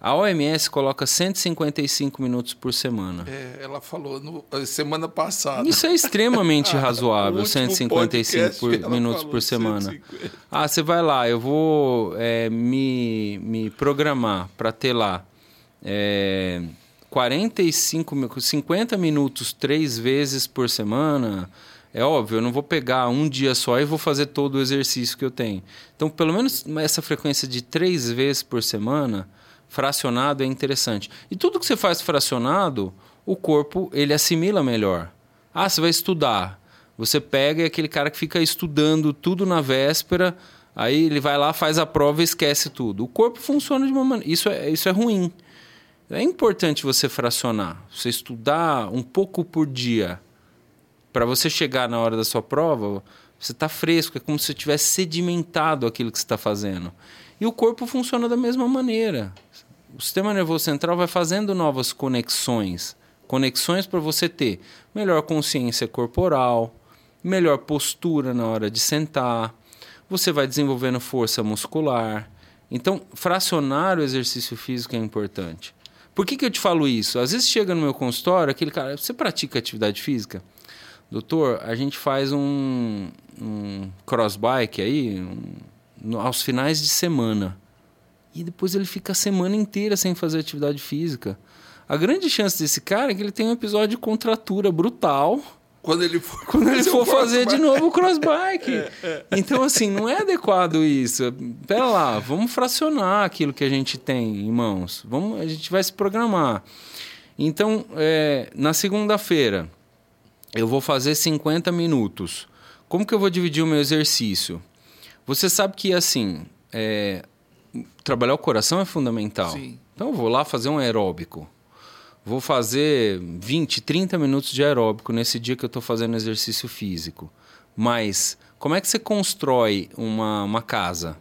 A OMS coloca 155 minutos por semana. É, ela falou no, semana passada. Isso é extremamente razoável, 155 por, minutos por semana. 150. Ah, você vai lá, eu vou é, me, me programar para ter lá é, 45, 50 minutos três vezes por semana. É óbvio, eu não vou pegar um dia só e vou fazer todo o exercício que eu tenho. Então, pelo menos essa frequência de três vezes por semana fracionado é interessante. E tudo que você faz fracionado, o corpo ele assimila melhor. Ah, você vai estudar. Você pega aquele cara que fica estudando tudo na véspera, aí ele vai lá, faz a prova e esquece tudo. O corpo funciona de uma maneira. Isso é, isso é ruim. É importante você fracionar, você estudar um pouco por dia. Para você chegar na hora da sua prova, você está fresco, é como se você tivesse sedimentado aquilo que você está fazendo. E o corpo funciona da mesma maneira. O sistema nervoso central vai fazendo novas conexões. Conexões para você ter melhor consciência corporal, melhor postura na hora de sentar. Você vai desenvolvendo força muscular. Então, fracionar o exercício físico é importante. Por que, que eu te falo isso? Às vezes chega no meu consultório aquele cara, você pratica atividade física? Doutor, a gente faz um, um cross bike aí, um, aos finais de semana. E depois ele fica a semana inteira sem fazer atividade física. A grande chance desse cara é que ele tem um episódio de contratura brutal. Quando ele for, quando ele for fazer de novo o crossbike. É, é. Então, assim, não é adequado isso. Pera lá, vamos fracionar aquilo que a gente tem em mãos. Vamos, a gente vai se programar. Então, é, na segunda-feira, eu vou fazer 50 minutos. Como que eu vou dividir o meu exercício? Você sabe que, assim, é, trabalhar o coração é fundamental. Sim. Então, eu vou lá fazer um aeróbico. Vou fazer 20, 30 minutos de aeróbico nesse dia que eu estou fazendo exercício físico. Mas, como é que você constrói uma, uma casa?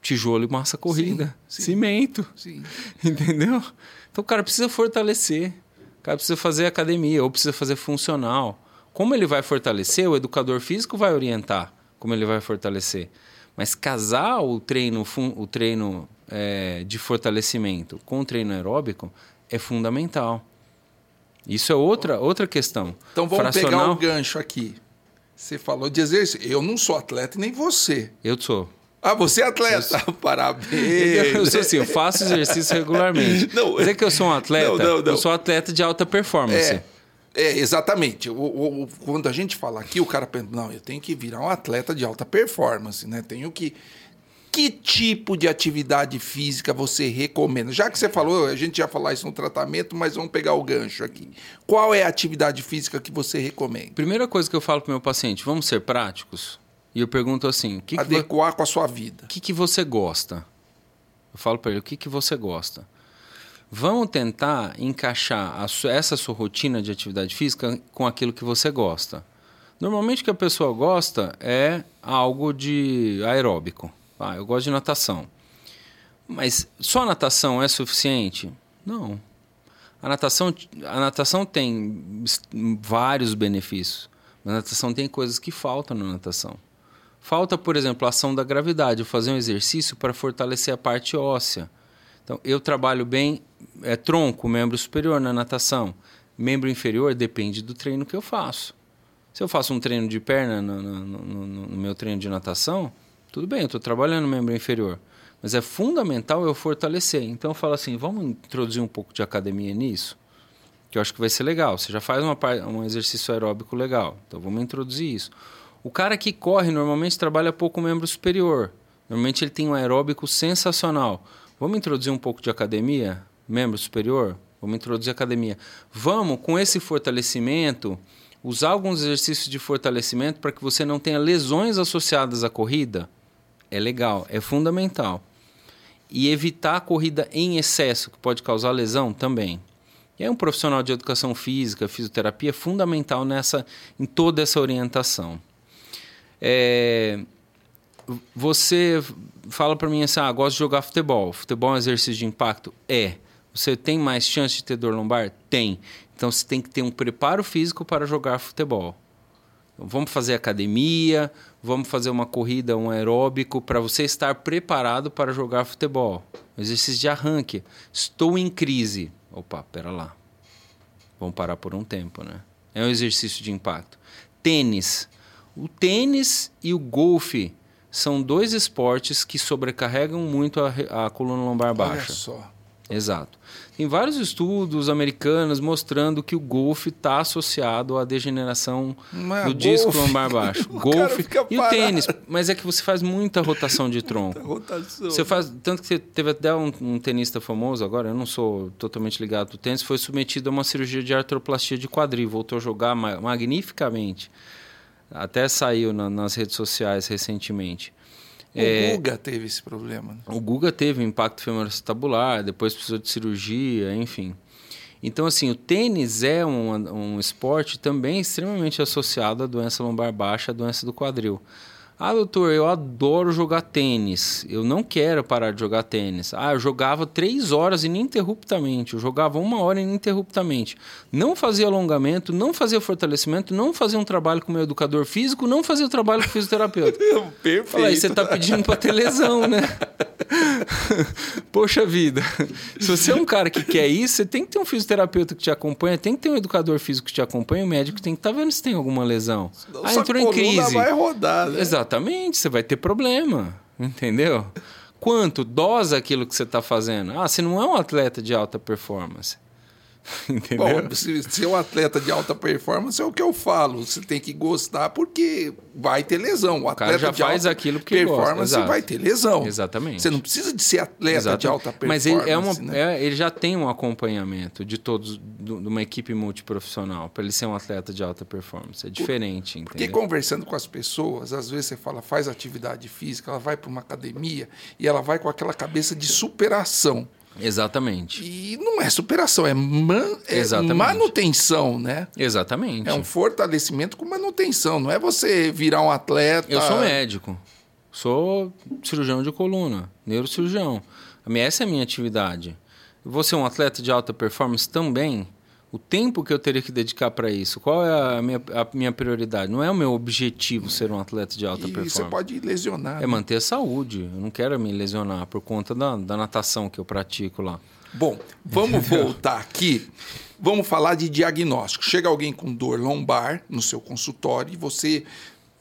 Tijolo e massa corrida. Sim, sim. Cimento. Sim. Entendeu? Então, o cara precisa fortalecer. O cara precisa fazer academia ou precisa fazer funcional. Como ele vai fortalecer, o educador físico vai orientar como ele vai fortalecer. Mas casar o treino, o treino é, de fortalecimento com o treino aeróbico é fundamental. Isso é outra, outra questão. Então vamos Fracional... pegar um gancho aqui. Você falou de exercício. Eu não sou atleta nem você. Eu sou. Ah, você é atleta? Eu Parabéns. Eu sou assim, eu faço exercício regularmente. Não, Dizer que eu sou um atleta, não, não, não. eu sou atleta de alta performance. É. É, exatamente. O, o, quando a gente fala aqui, o cara pensa, não, eu tenho que virar um atleta de alta performance, né? Tenho que. Que tipo de atividade física você recomenda? Já que você falou, a gente já falar isso no tratamento, mas vamos pegar o gancho aqui. Qual é a atividade física que você recomenda? Primeira coisa que eu falo para o meu paciente, vamos ser práticos? E eu pergunto assim: que adequar que com a sua vida. O que, que você gosta? Eu falo para ele: o que, que você gosta? Vamos tentar encaixar sua, essa sua rotina de atividade física com aquilo que você gosta. Normalmente o que a pessoa gosta é algo de aeróbico. Ah, eu gosto de natação. Mas só natação é suficiente? Não. A natação, a natação tem vários benefícios. Mas a natação tem coisas que faltam na natação. Falta, por exemplo, a ação da gravidade, fazer um exercício para fortalecer a parte óssea. Então, eu trabalho bem é, tronco, membro superior na natação. Membro inferior depende do treino que eu faço. Se eu faço um treino de perna no, no, no, no meu treino de natação, tudo bem, eu estou trabalhando o membro inferior. Mas é fundamental eu fortalecer. Então eu falo assim, vamos introduzir um pouco de academia nisso? Que eu acho que vai ser legal. Você já faz uma, um exercício aeróbico legal. Então vamos introduzir isso. O cara que corre normalmente trabalha pouco o membro superior. Normalmente ele tem um aeróbico sensacional. Vamos introduzir um pouco de academia? Membro superior? Vamos introduzir academia. Vamos, com esse fortalecimento, usar alguns exercícios de fortalecimento para que você não tenha lesões associadas à corrida? É legal, é fundamental. E evitar a corrida em excesso, que pode causar lesão também. E aí um profissional de educação física, fisioterapia, é fundamental nessa, em toda essa orientação. É, você fala para mim assim, ah, gosto de jogar futebol. Futebol é um exercício de impacto? É. Você tem mais chance de ter dor lombar? Tem. Então você tem que ter um preparo físico para jogar futebol. Vamos fazer academia, vamos fazer uma corrida, um aeróbico, para você estar preparado para jogar futebol. Exercício de arranque. Estou em crise. Opa, pera lá. Vamos parar por um tempo, né? É um exercício de impacto. Tênis. O tênis e o golfe são dois esportes que sobrecarregam muito a, a coluna lombar baixa. Olha só. Exato. Tem vários estudos americanos mostrando que o golfe está associado à degeneração Mas do disco lombar baixo. golfe e o tênis. Mas é que você faz muita rotação de tronco. rotação. Você faz tanto que você teve até um, um, tenista famoso agora. Eu não sou totalmente ligado ao tênis. Foi submetido a uma cirurgia de artroplastia de quadril. Voltou a jogar magnificamente. Até saiu na, nas redes sociais recentemente. O é, Guga teve esse problema. Né? O Guga teve impacto femoroacetabular, depois precisou de cirurgia, enfim. Então, assim, o tênis é um, um esporte também extremamente associado à doença lombar baixa, à doença do quadril. Ah, doutor, eu adoro jogar tênis. Eu não quero parar de jogar tênis. Ah, eu jogava três horas ininterruptamente. Eu jogava uma hora ininterruptamente. Não fazia alongamento, não fazia fortalecimento, não fazia um trabalho com o meu educador físico, não fazia o trabalho com o fisioterapeuta. Perfeito. Fala aí, você está pedindo para ter lesão, né? Poxa vida. Se você é um cara que quer isso, você tem que ter um fisioterapeuta que te acompanha, tem que ter um educador físico que te acompanha, o médico tem que estar tá vendo se tem alguma lesão. ah, entrou em crise. vai rodar, né? Exato. Exatamente, você vai ter problema, entendeu? Quanto? Dosa aquilo que você está fazendo. Ah, você não é um atleta de alta performance. Entendeu? Bom, se, se é um atleta de alta performance, é o que eu falo. Você tem que gostar porque vai ter lesão. O atleta o já de faz alta aquilo que performance gosta. vai ter lesão. Exatamente. Você não precisa de ser atleta Exatamente. de alta performance. Mas ele, é uma, né? é, ele já tem um acompanhamento de todos, de uma equipe multiprofissional, para ele ser um atleta de alta performance. É diferente. Porque entendeu? conversando com as pessoas, às vezes você fala, faz atividade física, ela vai para uma academia e ela vai com aquela cabeça de superação. Exatamente. E não é superação, é, man, é manutenção, né? Exatamente. É um fortalecimento com manutenção. Não é você virar um atleta. Eu sou médico. Sou cirurgião de coluna, neurocirurgião. Essa é a minha atividade. Você é um atleta de alta performance também? O tempo que eu teria que dedicar para isso, qual é a minha, a minha prioridade? Não é o meu objetivo ser um atleta de alta e performance. Você pode lesionar. É né? manter a saúde. Eu não quero me lesionar por conta da, da natação que eu pratico lá. Bom, vamos voltar aqui. Vamos falar de diagnóstico. Chega alguém com dor lombar no seu consultório e você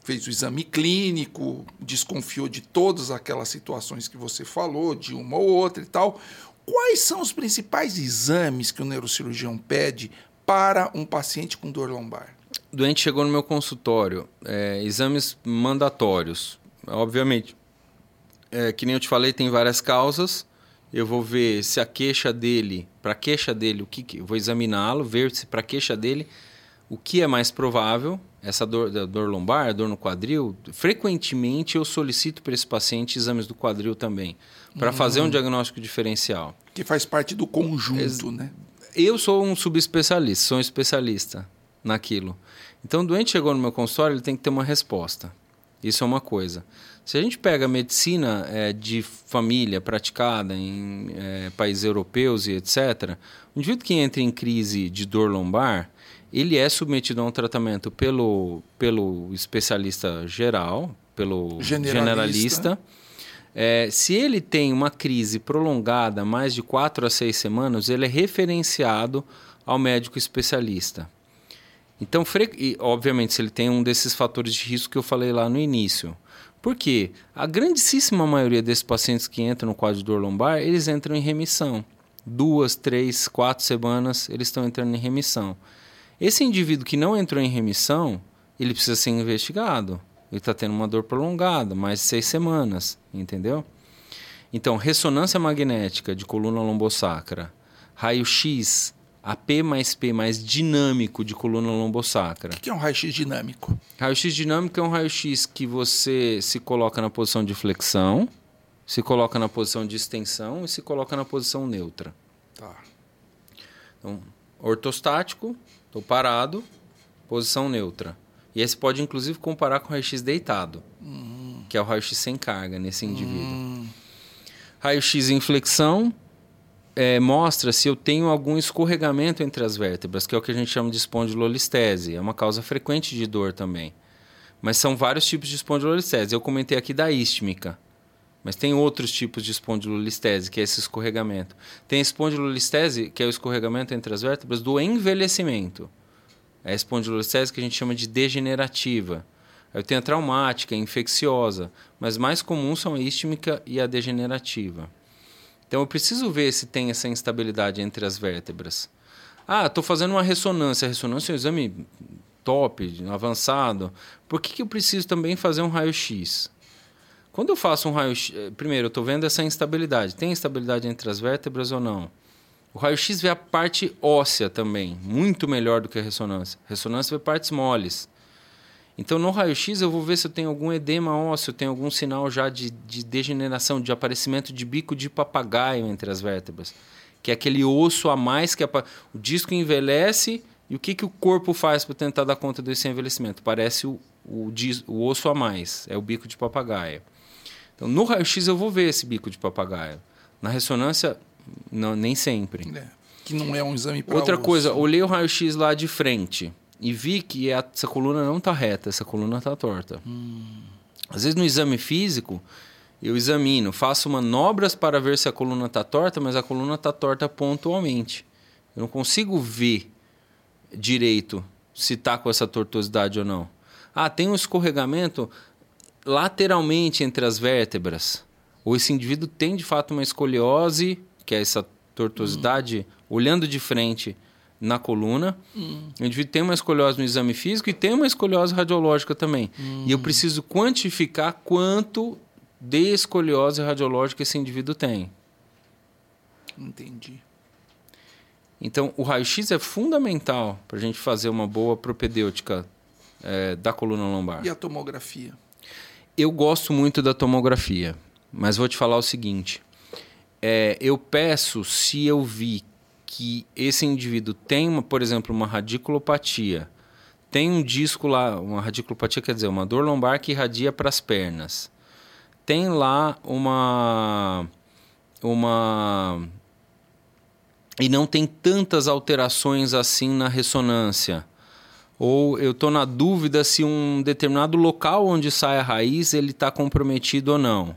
fez o exame clínico, desconfiou de todas aquelas situações que você falou, de uma ou outra e tal. Quais são os principais exames que o neurocirurgião pede para um paciente com dor lombar? O doente chegou no meu consultório, é, exames mandatórios. Obviamente, é, que nem eu te falei, tem várias causas. Eu vou ver se a queixa dele, para queixa dele, o que, que vou examiná-lo, ver se para a queixa dele O que é mais provável, essa dor, da dor lombar, dor no quadril, frequentemente eu solicito para esse paciente exames do quadril também, para fazer um diagnóstico diferencial. Que faz parte do conjunto, né? Eu sou um subespecialista, sou um especialista naquilo. Então, o doente chegou no meu consultório, ele tem que ter uma resposta. Isso é uma coisa. Se a gente pega a medicina é, de família praticada em é, países europeus e etc., o indivíduo que entra em crise de dor lombar, ele é submetido a um tratamento pelo, pelo especialista geral, pelo Generalista. generalista. É, se ele tem uma crise prolongada, mais de quatro a seis semanas, ele é referenciado ao médico especialista. Então, e, obviamente, se ele tem um desses fatores de risco que eu falei lá no início. Por quê? A grandíssima maioria desses pacientes que entram no quadro de dor lombar, eles entram em remissão. Duas, três, quatro semanas, eles estão entrando em remissão. Esse indivíduo que não entrou em remissão, ele precisa ser investigado. Ele está tendo uma dor prolongada, mais de seis semanas, entendeu? Então, ressonância magnética de coluna lombosacra, raio-x, AP mais P mais dinâmico de coluna lombosacra. O que é um raio-x dinâmico? Raio-x dinâmico é um raio-x que você se coloca na posição de flexão, se coloca na posição de extensão e se coloca na posição neutra. Tá. Então, ortostático, estou parado, posição neutra. E esse pode inclusive comparar com o raio-x deitado, que é o raio-x sem carga nesse indivíduo. Raio-x em flexão é, mostra se eu tenho algum escorregamento entre as vértebras, que é o que a gente chama de espondilolistese. É uma causa frequente de dor também. Mas são vários tipos de espondilolistese. Eu comentei aqui da istmica. Mas tem outros tipos de espondilolistese, que é esse escorregamento. Tem a espondilolistese, que é o escorregamento entre as vértebras do envelhecimento. É a espondilolistese que a gente chama de degenerativa. Eu tenho a traumática, a infecciosa, mas mais comuns são a istmica e a degenerativa. Então eu preciso ver se tem essa instabilidade entre as vértebras. Ah, estou fazendo uma ressonância. A ressonância é um exame top, avançado. Por que, que eu preciso também fazer um raio-x? Quando eu faço um raio-x, eh, primeiro eu estou vendo essa instabilidade. Tem instabilidade entre as vértebras ou não? O raio-x vê a parte óssea também, muito melhor do que a ressonância. Ressonância vê partes moles. Então, no raio-x, eu vou ver se eu tenho algum edema ósseo, tenho algum sinal já de, de degeneração, de aparecimento de bico de papagaio entre as vértebras. Que é aquele osso a mais que o disco envelhece e o que, que o corpo faz para tentar dar conta desse envelhecimento? Parece o, o, o osso a mais, é o bico de papagaio. Então, no raio-x, eu vou ver esse bico de papagaio. Na ressonância, não, nem sempre. É, que não é um exame para Outra coisa, olhei o raio-x lá de frente e vi que a- essa coluna não está reta, essa coluna está torta. Às vezes no exame físico, eu examino, faço manobras para ver se a coluna está torta, mas a coluna está torta pontualmente. Eu não consigo ver direito se está com essa tortuosidade ou não. Ah, tem um escorregamento lateralmente entre as vértebras. Ou esse indivíduo tem de fato uma escoliose, que é essa tortuosidade olhando de frente na coluna. O indivíduo tem uma escoliose no exame físico e tem uma escoliose radiológica também. E eu preciso quantificar quanto de escoliose radiológica esse indivíduo tem. Entendi. Então, o raio-x é fundamental para a gente fazer uma boa propedêutica eh, da coluna lombar. E a tomografia? Eu gosto muito da tomografia, mas vou te falar o seguinte: é, eu peço se eu vi que esse indivíduo tem, uma, por exemplo, uma radiculopatia, tem um disco lá, uma radiculopatia quer dizer, uma dor lombar que irradia para as pernas, tem lá uma uma e não tem tantas alterações assim na ressonância. Ou eu estou na dúvida se um determinado local onde sai a raiz ele está comprometido ou não.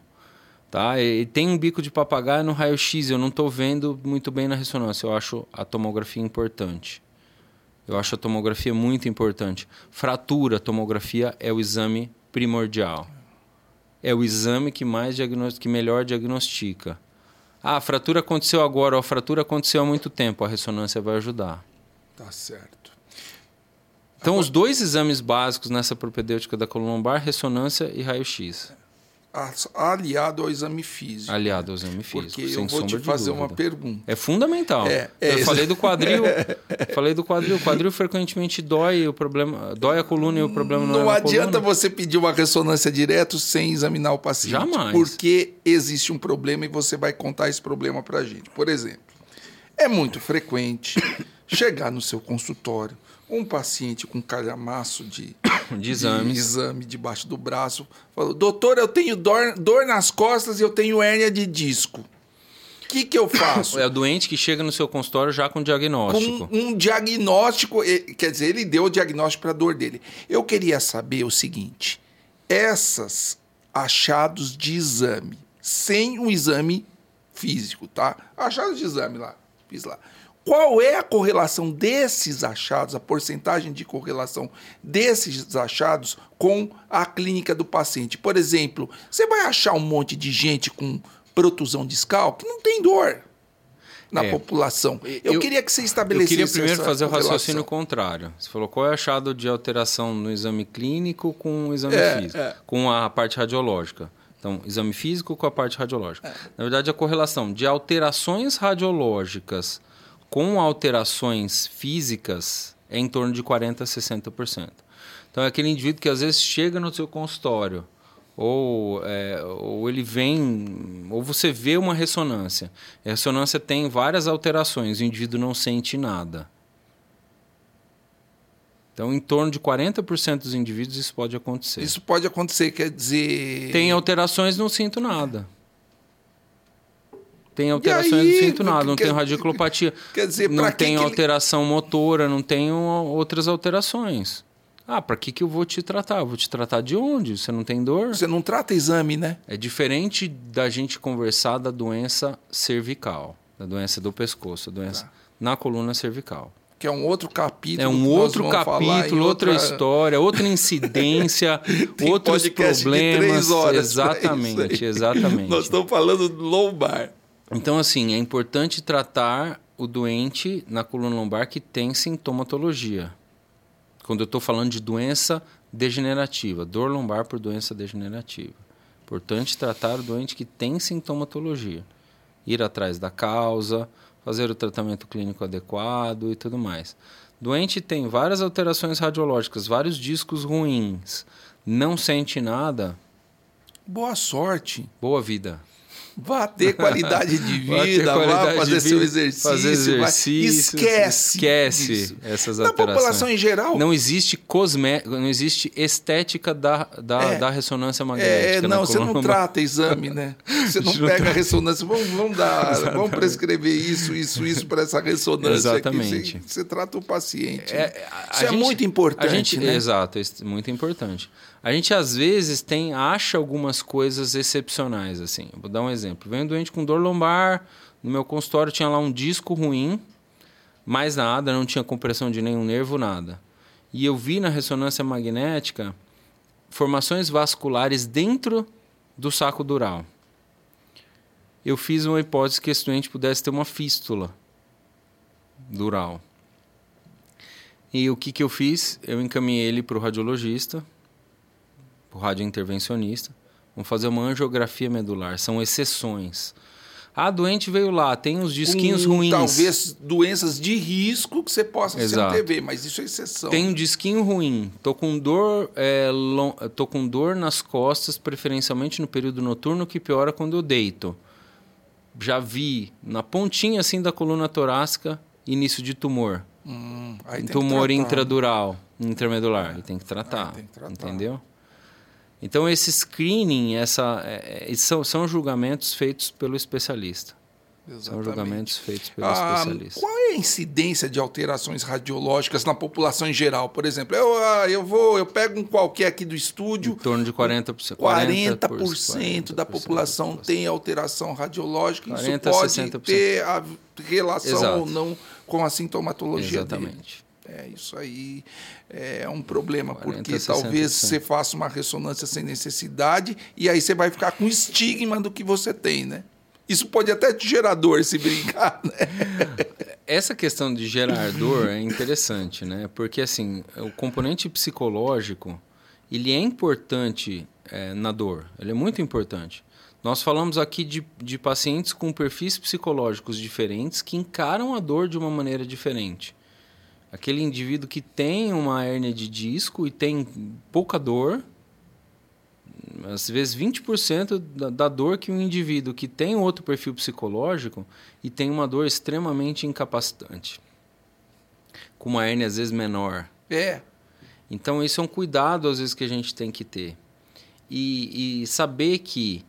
Tá? E tem um bico de papagaio no raio-x, eu não estou vendo muito bem na ressonância. Eu acho a tomografia importante. Eu acho a tomografia muito importante. Fratura, tomografia é o exame primordial. É o exame que mais que melhor diagnostica. Ah, a fratura aconteceu agora, ou a fratura aconteceu há muito tempo, a ressonância vai ajudar. Tá certo. Então, os dois exames básicos nessa propedêutica da coluna lombar, ressonância e raio-x. aliado ao exame físico. Aliado ao exame físico. Porque eu vou te fazer uma pergunta. É fundamental. É, é, eu falei do quadril. falei do quadril. O quadril frequentemente dói, o problema dói a coluna e o problema não, não é adianta você pedir uma ressonância direto sem examinar o paciente. Jamais. Porque existe um problema e você vai contar esse problema pra gente. Por exemplo, é muito frequente chegar no seu consultório um paciente com calhamaço de, de exames. de exame debaixo do braço, falou: Doutor, eu tenho dor, dor nas costas e eu tenho hérnia de disco. O que, que eu faço? É o doente que chega no seu consultório já com diagnóstico. Com um diagnóstico, quer dizer, ele deu o diagnóstico para a dor dele. Eu queria saber o seguinte: essas achados de exame, sem um exame físico, tá? Achados de exame lá, fiz lá. Qual é a correlação desses achados, a porcentagem de correlação desses achados com a clínica do paciente? Por exemplo, você vai achar um monte de gente com protusão discal que não tem dor na é. população. Eu, eu, queria que você estabelecesse. Eu queria primeiro fazer o raciocínio contrário. Você falou qual é o achado de alteração no exame clínico com o exame é, físico, é. com a parte radiológica. Então, exame físico com a parte radiológica. É. Na verdade, a correlação de alterações radiológicas com alterações físicas é em torno de 40% a 60%. Então é aquele indivíduo que às vezes chega no seu consultório, ou, é, ou ele vem, ou você vê uma ressonância. A ressonância tem várias alterações, o indivíduo não sente nada. Então, em torno de 40% dos indivíduos isso pode acontecer. Isso pode acontecer, quer dizer. Tem alterações, não sinto nada tem alterações, aí, não sinto nada, não quer, tenho radiculopatia. Quer dizer, não tenho alteração ele... motora, não tenho outras alterações. Ah, para que, que eu vou te tratar? Eu vou te tratar de onde? Você não tem dor? Você não trata exame, né? É diferente da gente conversar da doença cervical, da doença do pescoço, doença tá. na coluna cervical. Que é um outro capítulo. É um outro capítulo, outra... outra... história, outra incidência, outros problemas. exatamente, exatamente. Nós estamos falando do lombar. Então, assim, é importante tratar o doente na coluna lombar que tem sintomatologia. Quando eu estou falando de doença degenerativa, dor lombar por doença degenerativa. Importante tratar o doente que tem sintomatologia. Ir atrás da causa, fazer o tratamento clínico adequado e tudo mais. Doente tem várias alterações radiológicas, vários discos ruins, não sente nada. Boa sorte. Boa vida. Vá ter qualidade de vida, qualidade vá fazer vida, seu exercício. Fazer exercício esquece. Esquece disso. essas Na alterações. Na população em geral. Não existe cosmé, não existe estética da, da, é. da ressonância magnética. É, não, você não trata exame, né? Você não pega a ressonância. Vamos, vamos dar, Exatamente. vamos prescrever isso, isso, isso para essa ressonância. Exatamente. Aqui. Você, você trata o paciente. É, né? Isso é gente, é muito importante. Gente, né? Exato, é muito importante. A gente às vezes tem acha algumas coisas excepcionais assim. Vou dar um exemplo. Vem um doente com dor lombar, no meu consultório tinha lá um disco ruim, mais nada, não tinha compressão de nenhum nervo, nada. E eu vi na ressonância magnética formações vasculares dentro do saco dural. Eu fiz uma hipótese que esse doente pudesse ter uma fístula dural. E o que, que eu fiz? Eu encaminhei ele para o radiologista, o radiointervencionista, vão fazer uma angiografia medular. São exceções. A doente veio lá, tem uns disquinhos um, ruins. Talvez doenças de risco que você possa Exato. ser TV, mas isso é exceção. Tem um disquinho ruim. Tô com dor, é, long, tô com dor nas costas, preferencialmente no período noturno, que piora quando eu deito. Já vi na pontinha assim da coluna torácica início de tumor. Hum, tumor intradural, intramedular. É. tem que tratar, tem que tratar. entendeu? Então, esse screening, essa, é, é, são, são julgamentos feitos pelo especialista. Exatamente. São julgamentos feitos pelo ah, especialista. Qual é a incidência de alterações radiológicas na população em geral? Por exemplo, eu, ah, eu vou, eu pego um qualquer aqui do estúdio. Em torno de 40%. 40%, 40% da população tem alteração radiológica. 40, Isso pode 60%. ter a relação Exato. ou não com a sintomatologia Exatamente. Dele. É, isso aí é um problema, 40, porque talvez você faça uma ressonância sem necessidade e aí você vai ficar com estigma do que você tem, né? Isso pode até te gerar dor se brincar, né? Essa questão de gerar dor é interessante, né? Porque, assim, o componente psicológico, ele é importante é, na dor. Ele é muito importante. Nós falamos aqui de, de pacientes com perfis psicológicos diferentes que encaram a dor de uma maneira diferente. Aquele indivíduo que tem uma hérnia de disco e tem pouca dor, às vezes 20% da, da dor que um indivíduo que tem outro perfil psicológico e tem uma dor extremamente incapacitante. Com uma hérnia às vezes menor. É. Então, isso é um cuidado, às vezes, que a gente tem que ter. E, e saber que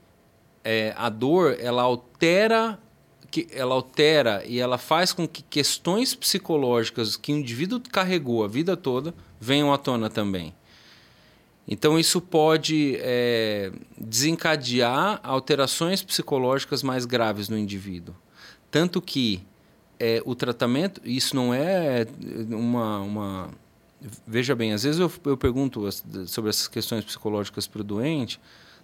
é, a dor, ela altera, que, ela altera e ela faz com que questões psicológicas que o indivíduo carregou a vida toda venham à tona também. Então, isso pode é, desencadear alterações psicológicas mais graves no indivíduo. Tanto que é, o tratamento, isso não é uma, uma veja bem, às vezes eu, eu pergunto sobre essas questões psicológicas para o doente.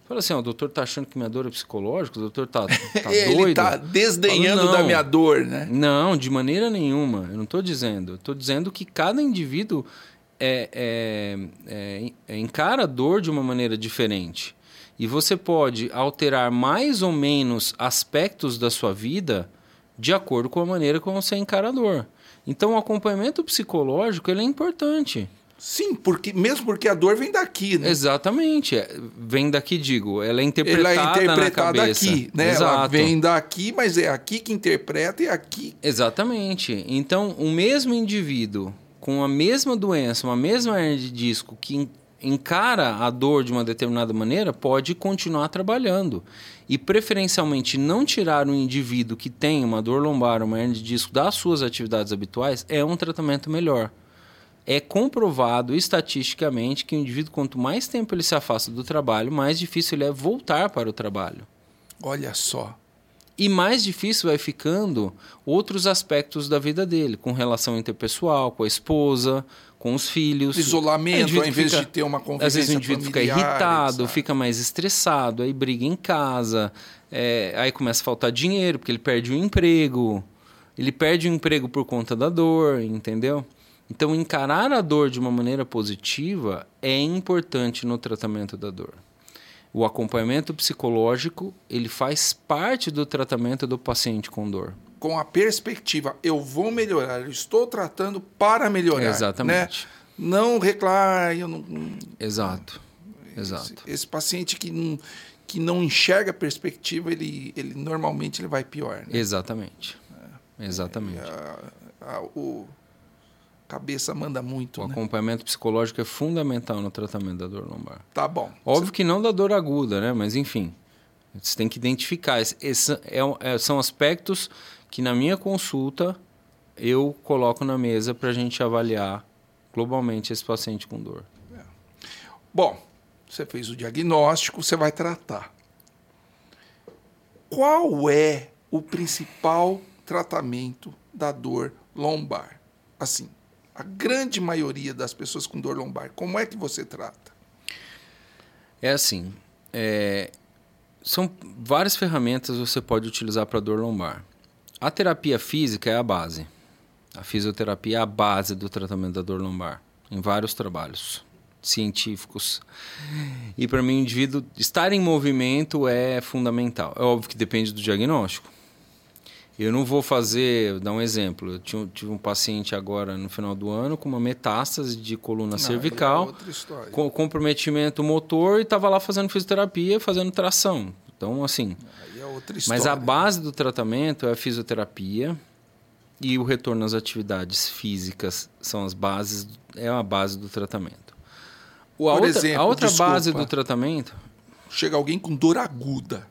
Fala assim, ó, o doutor tá achando que minha dor é psicológica? O doutor tá, tá Ele doido? tá desdenhando Falo, da minha dor, né? Não, de maneira nenhuma. Eu não estou dizendo. Estou dizendo que cada indivíduo é, é, é, é, encara a dor de uma maneira diferente. E você pode alterar mais ou menos aspectos da sua vida de acordo com a maneira como você encara a dor. Então, o acompanhamento psicológico ele é importante. Sim, porque mesmo porque a dor vem daqui, né? Exatamente. É, Vem daqui, digo. Ela é Ela interpretada, é interpretada na cabeça. aqui, né? Ela Exato. vem daqui, mas é aqui que interpreta e aqui. Exatamente. Então, o mesmo indivíduo com a mesma doença, uma mesma hernia de disco, que en- encara a dor de uma determinada maneira, pode continuar trabalhando. E, preferencialmente, não tirar um indivíduo que tem uma dor lombar, uma hernia de disco, das suas atividades habituais, é um tratamento melhor. É comprovado estatisticamente que o indivíduo, quanto mais tempo ele se afasta do trabalho, mais difícil ele é voltar para o trabalho. Olha só. E mais difícil vai ficando outros aspectos da vida dele, com relação interpessoal, com a esposa, com os filhos. Isolamento, indivíduo ao invés fica- de ter uma convivência Às vezes o indivíduo fica irritado, etc. fica mais estressado, aí briga em casa, é, aí começa a faltar dinheiro, porque ele perde o emprego. Ele perde o emprego por conta da dor, entendeu? Então, encarar a dor de uma maneira positiva é importante no tratamento da dor. O acompanhamento psicológico, ele faz parte do tratamento do paciente com dor. Com a perspectiva, eu vou melhorar, eu estou tratando para melhorar. Exatamente. Né? Não reclame, eu não. não- Exato. Esse, Exato. esse paciente que não, que não enxerga a perspectiva, ele, ele normalmente ele vai pior. Né? Exatamente. Exatamente. A, a- o cabeça manda muito, O né? acompanhamento psicológico é fundamental no tratamento da dor lombar. Tá bom. Óbvio que não da dor aguda, né? Mas enfim, você tem que identificar. Esse, esse é é- são aspectos que na minha consulta eu coloco na mesa para a gente avaliar globalmente esse paciente com dor. Bom, você fez o diagnóstico, você vai tratar. Qual é o principal tratamento da dor lombar? Assim, a grande maioria das pessoas com dor lombar, como é que você trata? É assim, é, são várias ferramentas que você pode utilizar para dor lombar. A terapia física é a base. A fisioterapia é a base do tratamento da dor lombar, em vários trabalhos científicos. E para mim, o indivíduo estar em movimento é fundamental. É óbvio que depende do diagnóstico. Eu não vou fazer, dar um exemplo. Eu tive, tive um paciente agora no final do ano com uma metástase de coluna Não, cervical é outra história. com comprometimento motor e estava lá fazendo fisioterapia, fazendo tração. Então, assim, Aí é outra história. mas a base do tratamento é a fisioterapia e o retorno às atividades físicas são as bases, é a base do tratamento. O- A Por outra, exemplo, a outra desculpa. base do tratamento, Chega alguém com dor aguda.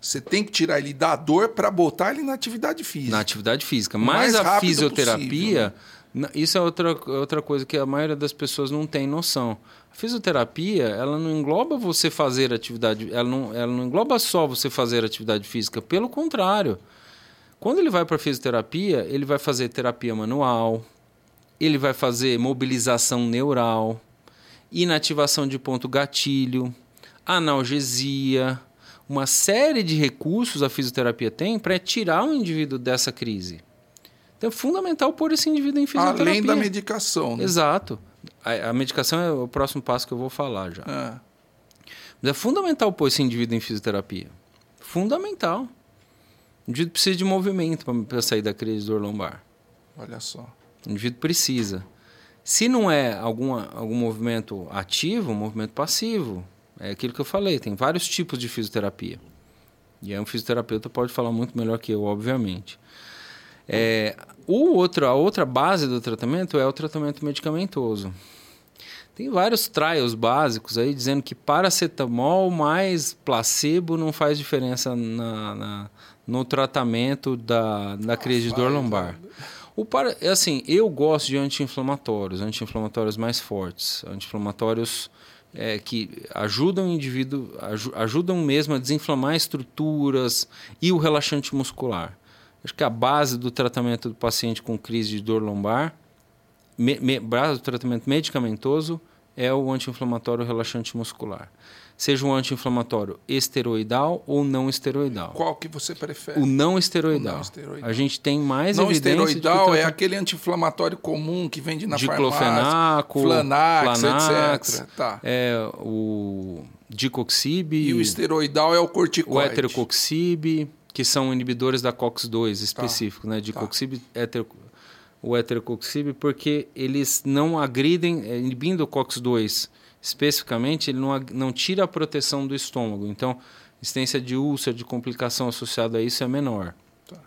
Você tem que tirar ele da dor para botar ele na atividade física. na atividade física, mas mais a fisioterapia, na- isso é outra, outra coisa que a maioria das pessoas não tem noção. A fisioterapia, ela não engloba você fazer atividade, ela não, ela não engloba só você fazer atividade física, pelo contrário. Quando ele vai para fisioterapia, ele vai fazer terapia manual, ele vai fazer mobilização neural, inativação de ponto gatilho, analgesia, uma série de recursos a fisioterapia tem para tirar o indivíduo dessa crise. Então é fundamental pôr esse indivíduo em fisioterapia. Além da medicação. Né? Exato. A, a medicação é o próximo passo que eu vou falar já. Ah, Mas é fundamental pôr esse indivíduo em fisioterapia. Fundamental. O indivíduo precisa de movimento para sair da crise dor lombar. Olha só. O indivíduo precisa. Se não é alguma, algum movimento ativo, um movimento passivo, é aquilo que eu falei, tem vários tipos de fisioterapia. E aí um fisioterapeuta pode falar muito melhor que eu, obviamente. É, o outro, a outra base do tratamento é o tratamento medicamentoso. Tem vários trials básicos aí dizendo que paracetamol mais placebo não faz diferença na, na no tratamento da, da crise de dor lombar. O para, é assim, eu gosto de anti-inflamatórios, anti-inflamatórios mais fortes, anti-inflamatórios é, que ajudam o indivíduo, ajudam mesmo a desinflamar estruturas e o relaxante muscular. Acho que a base do tratamento do paciente com crise de dor lombar, base do tratamento medicamentoso, é o anti-inflamatório relaxante muscular seja um anti-inflamatório esteroidal ou não esteroidal. Qual que você prefere? O não esteroidal. O não esteroidal. A gente tem mais não evidência esteroidal é aquele anti-inflamatório comum que vende na Diclofenaco, farmácia, Flanax, Flanax, etc. Tá. É o Dicoxib. E o esteroidal é o corticoide. O heterocoxib, que são inibidores da COX-2 específico, tá. né? Dicoxib, tá. hetero, o heterocoxib, porque eles não agridem, é, inibindo o COX-2 especificamente, ele não, não tira a proteção do estômago. Então, existência de úlcera, de complicação associada a isso é menor. Tá.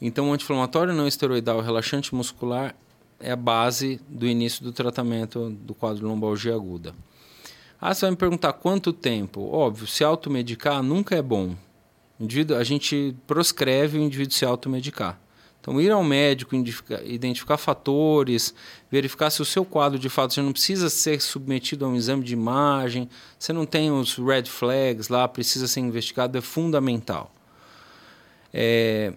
Então, o anti-inflamatório não esteroidal relaxante muscular é a base do início do tratamento do quadro lombalgia aguda. Ah, você vai me perguntar quanto tempo? Óbvio, se automedicar nunca é bom. a gente proscreve o indivíduo se automedicar. Então, ir ao médico, identificar fatores, verificar se o seu quadro de fato já não precisa ser submetido a um exame de imagem, você não tem os red flags lá, precisa ser investigado, é fundamental. É,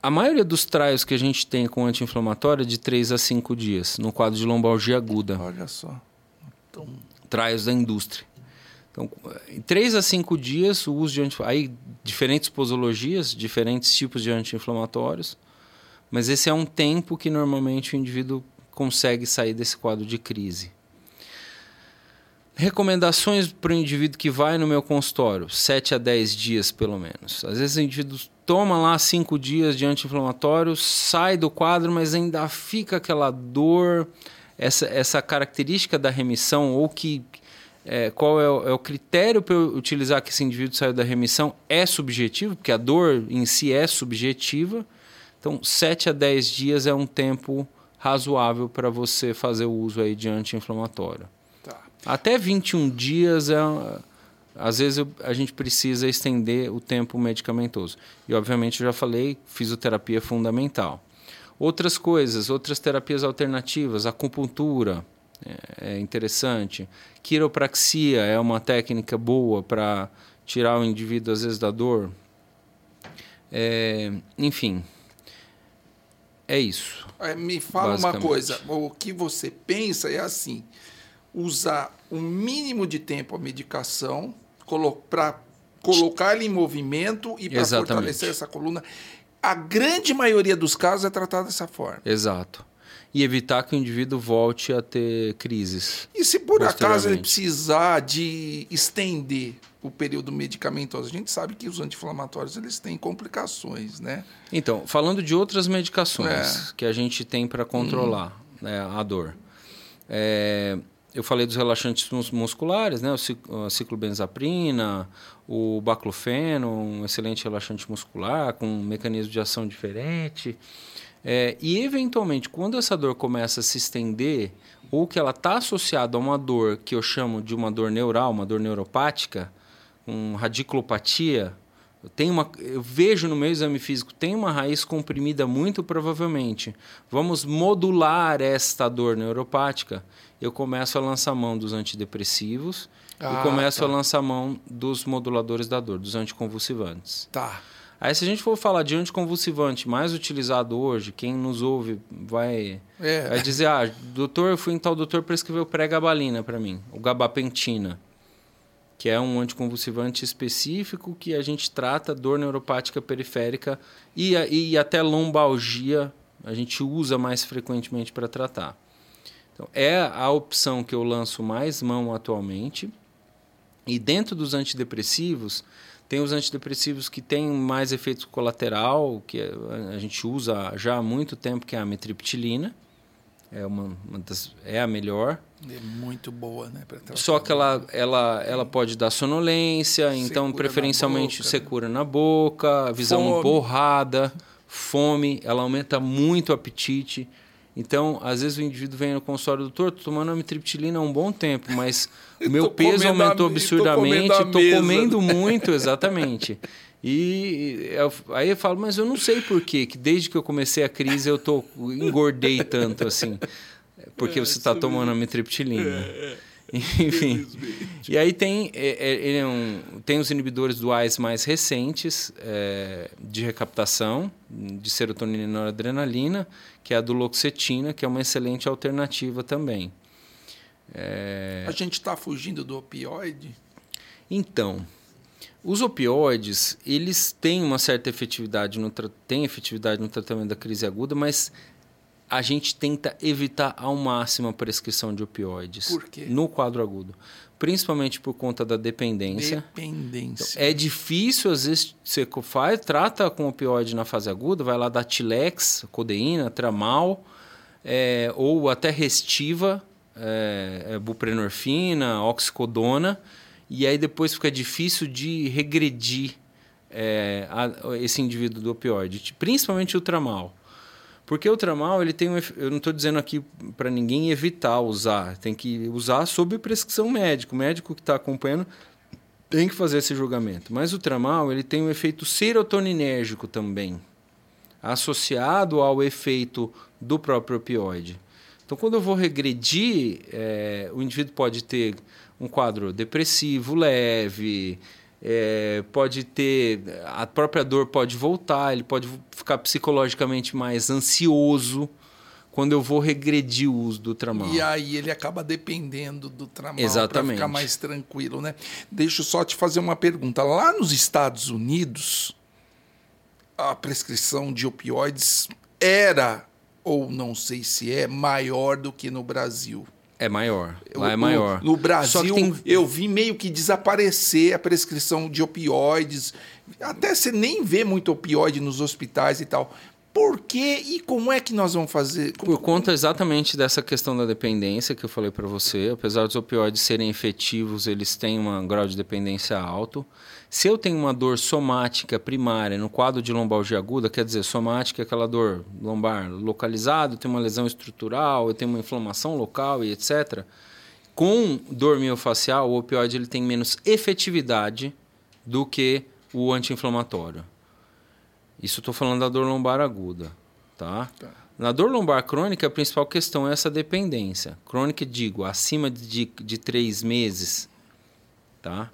a maioria dos trials que a gente tem com anti-inflamatório é de 3 a 5 dias, no quadro de lombalgia aguda. Olha só. Então... Trials da indústria. Então, em 3 a 5 dias, o uso de anti aí diferentes posologias, diferentes tipos de anti-inflamatórios, mas esse é um tempo que normalmente o indivíduo consegue sair desse quadro de crise. Recomendações para o indivíduo que vai no meu consultório, 7 a 10 dias pelo menos. Às vezes o indivíduo toma lá 5 dias de anti-inflamatório, sai do quadro, mas ainda fica aquela dor, essa, essa característica da remissão, ou que é, qual é o, é o critério para eu utilizar que esse indivíduo saiu da remissão é subjetivo, porque a dor em si é subjetiva. Então, 7 a 10 dias é um tempo razoável para você fazer o uso aí de anti-inflamatório. Tá. Até 21 dias é às vezes a gente precisa estender o tempo medicamentoso. E obviamente eu já falei, fisioterapia é fundamental. Outras coisas, outras terapias alternativas, acupuntura, é, é interessante. Quiropraxia é uma técnica boa para tirar o indivíduo, às vezes, da dor. É, enfim, é isso. É, me fala uma coisa: o que você pensa é assim: usar o um mínimo de tempo a medicação para colocar ele em movimento e para fortalecer essa coluna. A grande maioria dos casos é tratada dessa forma. Exato e evitar que o indivíduo volte a ter crises. E se por acaso ele precisar de estender o período medicamentoso, a gente sabe que os anti-inflamatórios eles têm complicações, né? Então, falando de outras medicações é. que a gente tem para controlar hum. né, a dor. É, eu falei dos relaxantes musculares, né? O ciclobenzaprina, o baclofeno, um excelente relaxante muscular com um mecanismo de ação diferente. É, e, eventualmente, quando essa dor começa a se estender, ou que ela está associada a uma dor que eu chamo de uma dor neural, uma dor neuropática, um radiculopatia, eu, tenho uma, eu vejo no meu exame físico, tem uma raiz comprimida muito provavelmente. Vamos modular esta dor neuropática. Eu começo a lançar mão dos antidepressivos ah, e começo tá. a lançar mão dos moduladores da dor, dos anticonvulsivantes. Tá. Aí, se a gente for falar de anticonvulsivante mais utilizado hoje, quem nos ouve vai, é. vai dizer: ah, doutor, eu fui em tal doutor prescreveu pré-gabalina para mim, o gabapentina, que é um anticonvulsivante específico que a gente trata dor neuropática periférica e, e até lombalgia, a gente usa mais frequentemente para tratar. Então, é a opção que eu lanço mais mão atualmente. E dentro dos antidepressivos, tem os antidepressivos que têm mais efeito colateral, que a gente usa já há muito tempo, que é a metriptilina. É, uma, uma das, é a melhor. É muito boa, né? Só que ela, ela, ela pode dar sonolência, então, Secura então preferencialmente boca, secura né? na boca, visão fome. emborrada, fome, ela aumenta muito o apetite. Então, às vezes o indivíduo vem no consultório, doutor, tô tomando amitriptilina há um bom tempo, mas o meu peso aumentou a, absurdamente, estou comendo, comendo muito, exatamente. E eu, aí eu falo, mas eu não sei por quê, que desde que eu comecei a crise eu tô, engordei tanto assim. Porque é, você está tomando amitriptilina. É, é. Enfim. E aí tem, é, é, é um, tem os inibidores duais mais recentes é, de recaptação de serotonina e noradrenalina, que é a duloxetina, que é uma excelente alternativa também. É... A gente está fugindo do opioide? Então, os opioides, eles têm uma certa efetividade no, têm efetividade no tratamento da crise aguda, mas a gente tenta evitar ao máximo a prescrição de opioides por quê? no quadro agudo. Principalmente por conta da dependência. Dependência. Então, é difícil, às vezes, você faz, trata com opioide na fase aguda, vai lá dar Tilex, codeína, tramal, é, ou até restiva, é, é, buprenorfina, oxicodona, e aí depois fica difícil de regredir é, a, esse indivíduo do opioide, principalmente o tramal. Porque o tramal, ele tem um, eu não estou dizendo aqui para ninguém evitar usar, tem que usar sob prescrição médica. O médico que está acompanhando tem que fazer esse julgamento. Mas o tramal, ele tem um efeito serotoninérgico também, associado ao efeito do próprio opioide. Então, quando eu vou regredir, é, o indivíduo pode ter um quadro depressivo leve, é, pode ter. A própria dor pode voltar, ele pode ficar psicologicamente mais ansioso quando eu vou regredir o uso do tramal. E aí ele acaba dependendo do tramal para ficar mais tranquilo, né? Deixa eu só te fazer uma pergunta. Lá nos Estados Unidos, a prescrição de opioides era, ou não sei se é, maior do que no Brasil. É maior. Lá é maior. No, no Brasil, tem... eu vi meio que desaparecer a prescrição de opioides. Até você nem vê muito opioide nos hospitais e tal. Por quê e como é que nós vamos fazer? Por conta exatamente dessa questão da dependência que eu falei para você. Apesar dos opioides serem efetivos, eles têm um grau de dependência alto. Se eu tenho uma dor somática primária no quadro de lombalgia aguda, quer dizer, somática é aquela dor lombar localizada, tenho uma lesão estrutural, eu tenho uma inflamação local e etc. Com dor miofacial, o opioide ele tem menos efetividade do que o anti-inflamatório. Isso estou falando da dor lombar aguda, tá? tá? Na dor lombar crônica, a principal questão é essa dependência. Crônica, digo, acima de, de três meses, tá?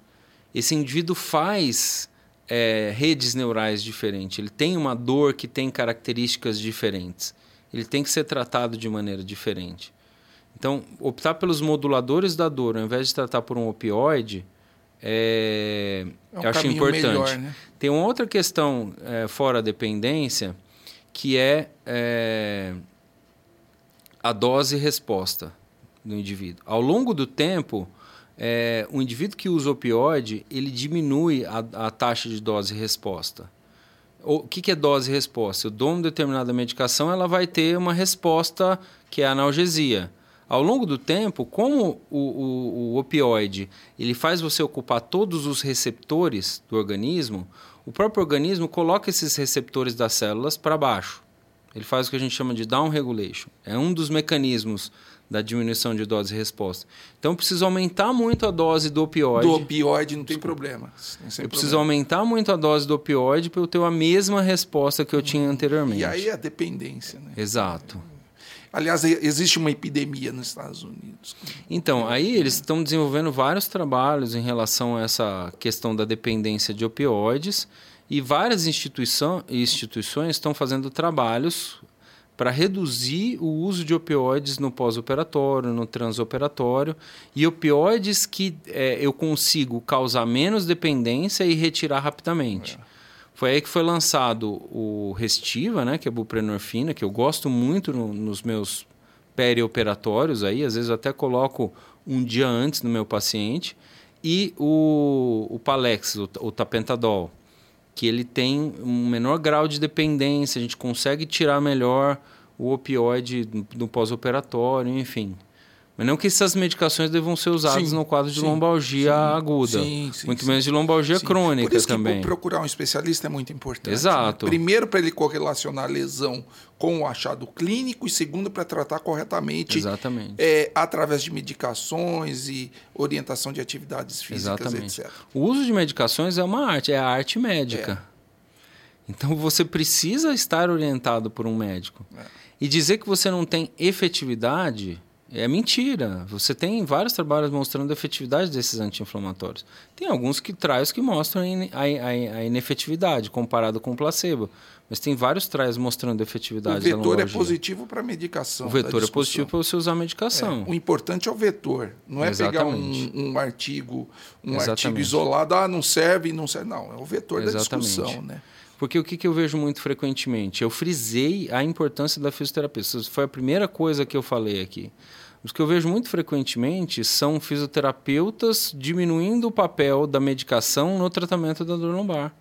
Esse indivíduo faz é, redes neurais diferentes, ele tem uma dor que tem características diferentes, ele tem que ser tratado de maneira diferente. Então, optar pelos moduladores da dor, ao invés de tratar por um opioide, é, é um eu acho importante. Melhor, né? Tem uma outra questão é, fora a dependência, que é, é a dose resposta do indivíduo. Ao longo do tempo, é, o indivíduo que usa opioide, ele diminui a, a taxa de dose-resposta. O que, que é dose-resposta? Eu dou uma determinada medicação, ela vai ter uma resposta que é a analgesia. Ao longo do tempo, como o, o, o opioide ele faz você ocupar todos os receptores do organismo, o próprio organismo coloca esses receptores das células para baixo. Ele faz o que a gente chama de down regulation. É um dos mecanismos da diminuição de dose e resposta. Então, eu preciso aumentar muito a dose do opioide. Do opioide não tem problema. eu preciso aumentar muito a dose do opioide para eu ter a mesma resposta que eu tinha anteriormente. E aí a dependência, né? Exato. Aliás, existe uma epidemia nos Estados Unidos. Então, aí eles estão desenvolvendo vários trabalhos em relação a essa questão da dependência de opioides e várias instituição, instituições estão fazendo trabalhos para reduzir o uso de opioides no pós-operatório, no transoperatório, e opioides que é, eu consigo causar menos dependência e retirar rapidamente. É. Foi aí que foi lançado o Restiva, né, que é a buprenorfina, que eu gosto muito no, nos meus perioperatórios aí, às vezes eu até coloco um dia antes no meu paciente, E o, o Palex, o, o Tapentadol, que ele tem um menor grau de dependência, a gente consegue tirar melhor o opioide no pós-operatório, enfim. Mas não que essas medicações devam ser usadas sim, no quadro de sim, lombalgia sim, aguda. muito menos de lombalgia crônica Por isso também. Que procurar um especialista é muito importante. Exato. Né? Primeiro, para ele correlacionar a lesão com o achado clínico, e segundo, para tratar corretamente. Exatamente. É, através de medicações e orientação de atividades físicas, Exatamente. etc. O uso de medicações é uma arte, é a arte médica. É. Então você precisa estar orientado por um médico. É. E dizer que você não tem efetividade é mentira. Você tem vários trabalhos mostrando a efetividade desses anti-inflamatórios. Tem alguns que trials que mostram a, a, inefetividade comparado com o placebo. Mas tem vários trials mostrando a efetividade. O vetor é positivo para a medicação. O vetor é positivo para você usar a medicação. É, o importante é o vetor. Não é Exatamente. pegar um, um artigo, um Exatamente. artigo isolado, ah, não serve, não serve. Não, é o vetor Exatamente. da discussão, né? Porque o que, que eu vejo muito frequentemente? Eu frisei a importância da fisioterapia. Isso foi a primeira coisa que eu falei aqui. Os que eu vejo muito frequentemente são fisioterapeutas diminuindo o papel da medicação no tratamento da dor lombar.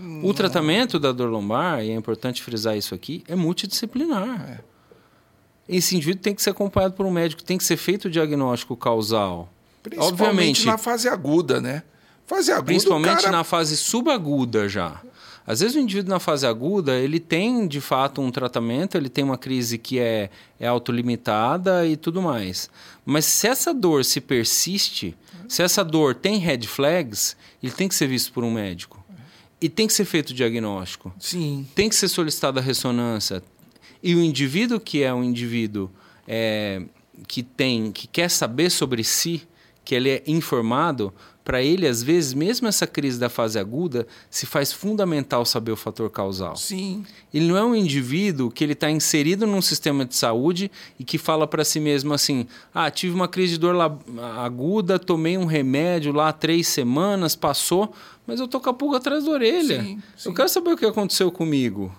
Não. O tratamento da dor lombar, e é importante frisar isso aqui, é multidisciplinar. É. Esse indivíduo tem que ser acompanhado por um médico, tem que ser feito o diagnóstico causal. Principalmente Obviamente, na fase aguda, né? Fase aguda, Principalmente cara... na fase subaguda já. Às vezes o indivíduo na fase aguda, ele tem de fato um tratamento, ele tem uma crise que é, é autolimitada e tudo mais. Mas se essa dor se persiste, se essa dor tem red flags, ele tem que ser visto por um médico. E tem que ser feito o diagnóstico. Sim. Tem que ser solicitada a ressonância. E o indivíduo que é um indivíduo é, que tem, que quer saber sobre si, que ele é informado, para ele, às vezes, mesmo essa crise da fase aguda, se faz fundamental saber o fator causal. Sim. Ele não é um indivíduo que ele está inserido num sistema de saúde e que fala para si mesmo assim: ah, tive uma crise de dor aguda, tomei um remédio lá três semanas, passou, mas eu tô com a pulga atrás da orelha. Sim, sim. Eu quero saber o que aconteceu comigo.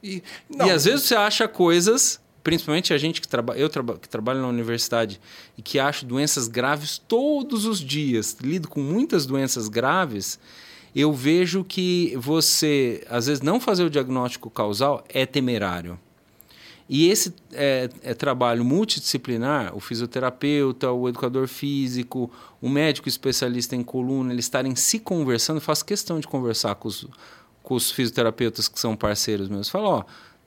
E, não, e às vezes você acha coisas principalmente a gente que trabalha, eu traba, que trabalho na universidade e que acho doenças graves todos os dias, lido com muitas doenças graves, eu vejo que você, às vezes, não fazer o diagnóstico causal é temerário. E esse é, é, trabalho multidisciplinar, o fisioterapeuta, o educador físico, o médico especialista em coluna, eles estarem se conversando, faço questão de conversar com os, com os fisioterapeutas que são parceiros meus. Falo, ó,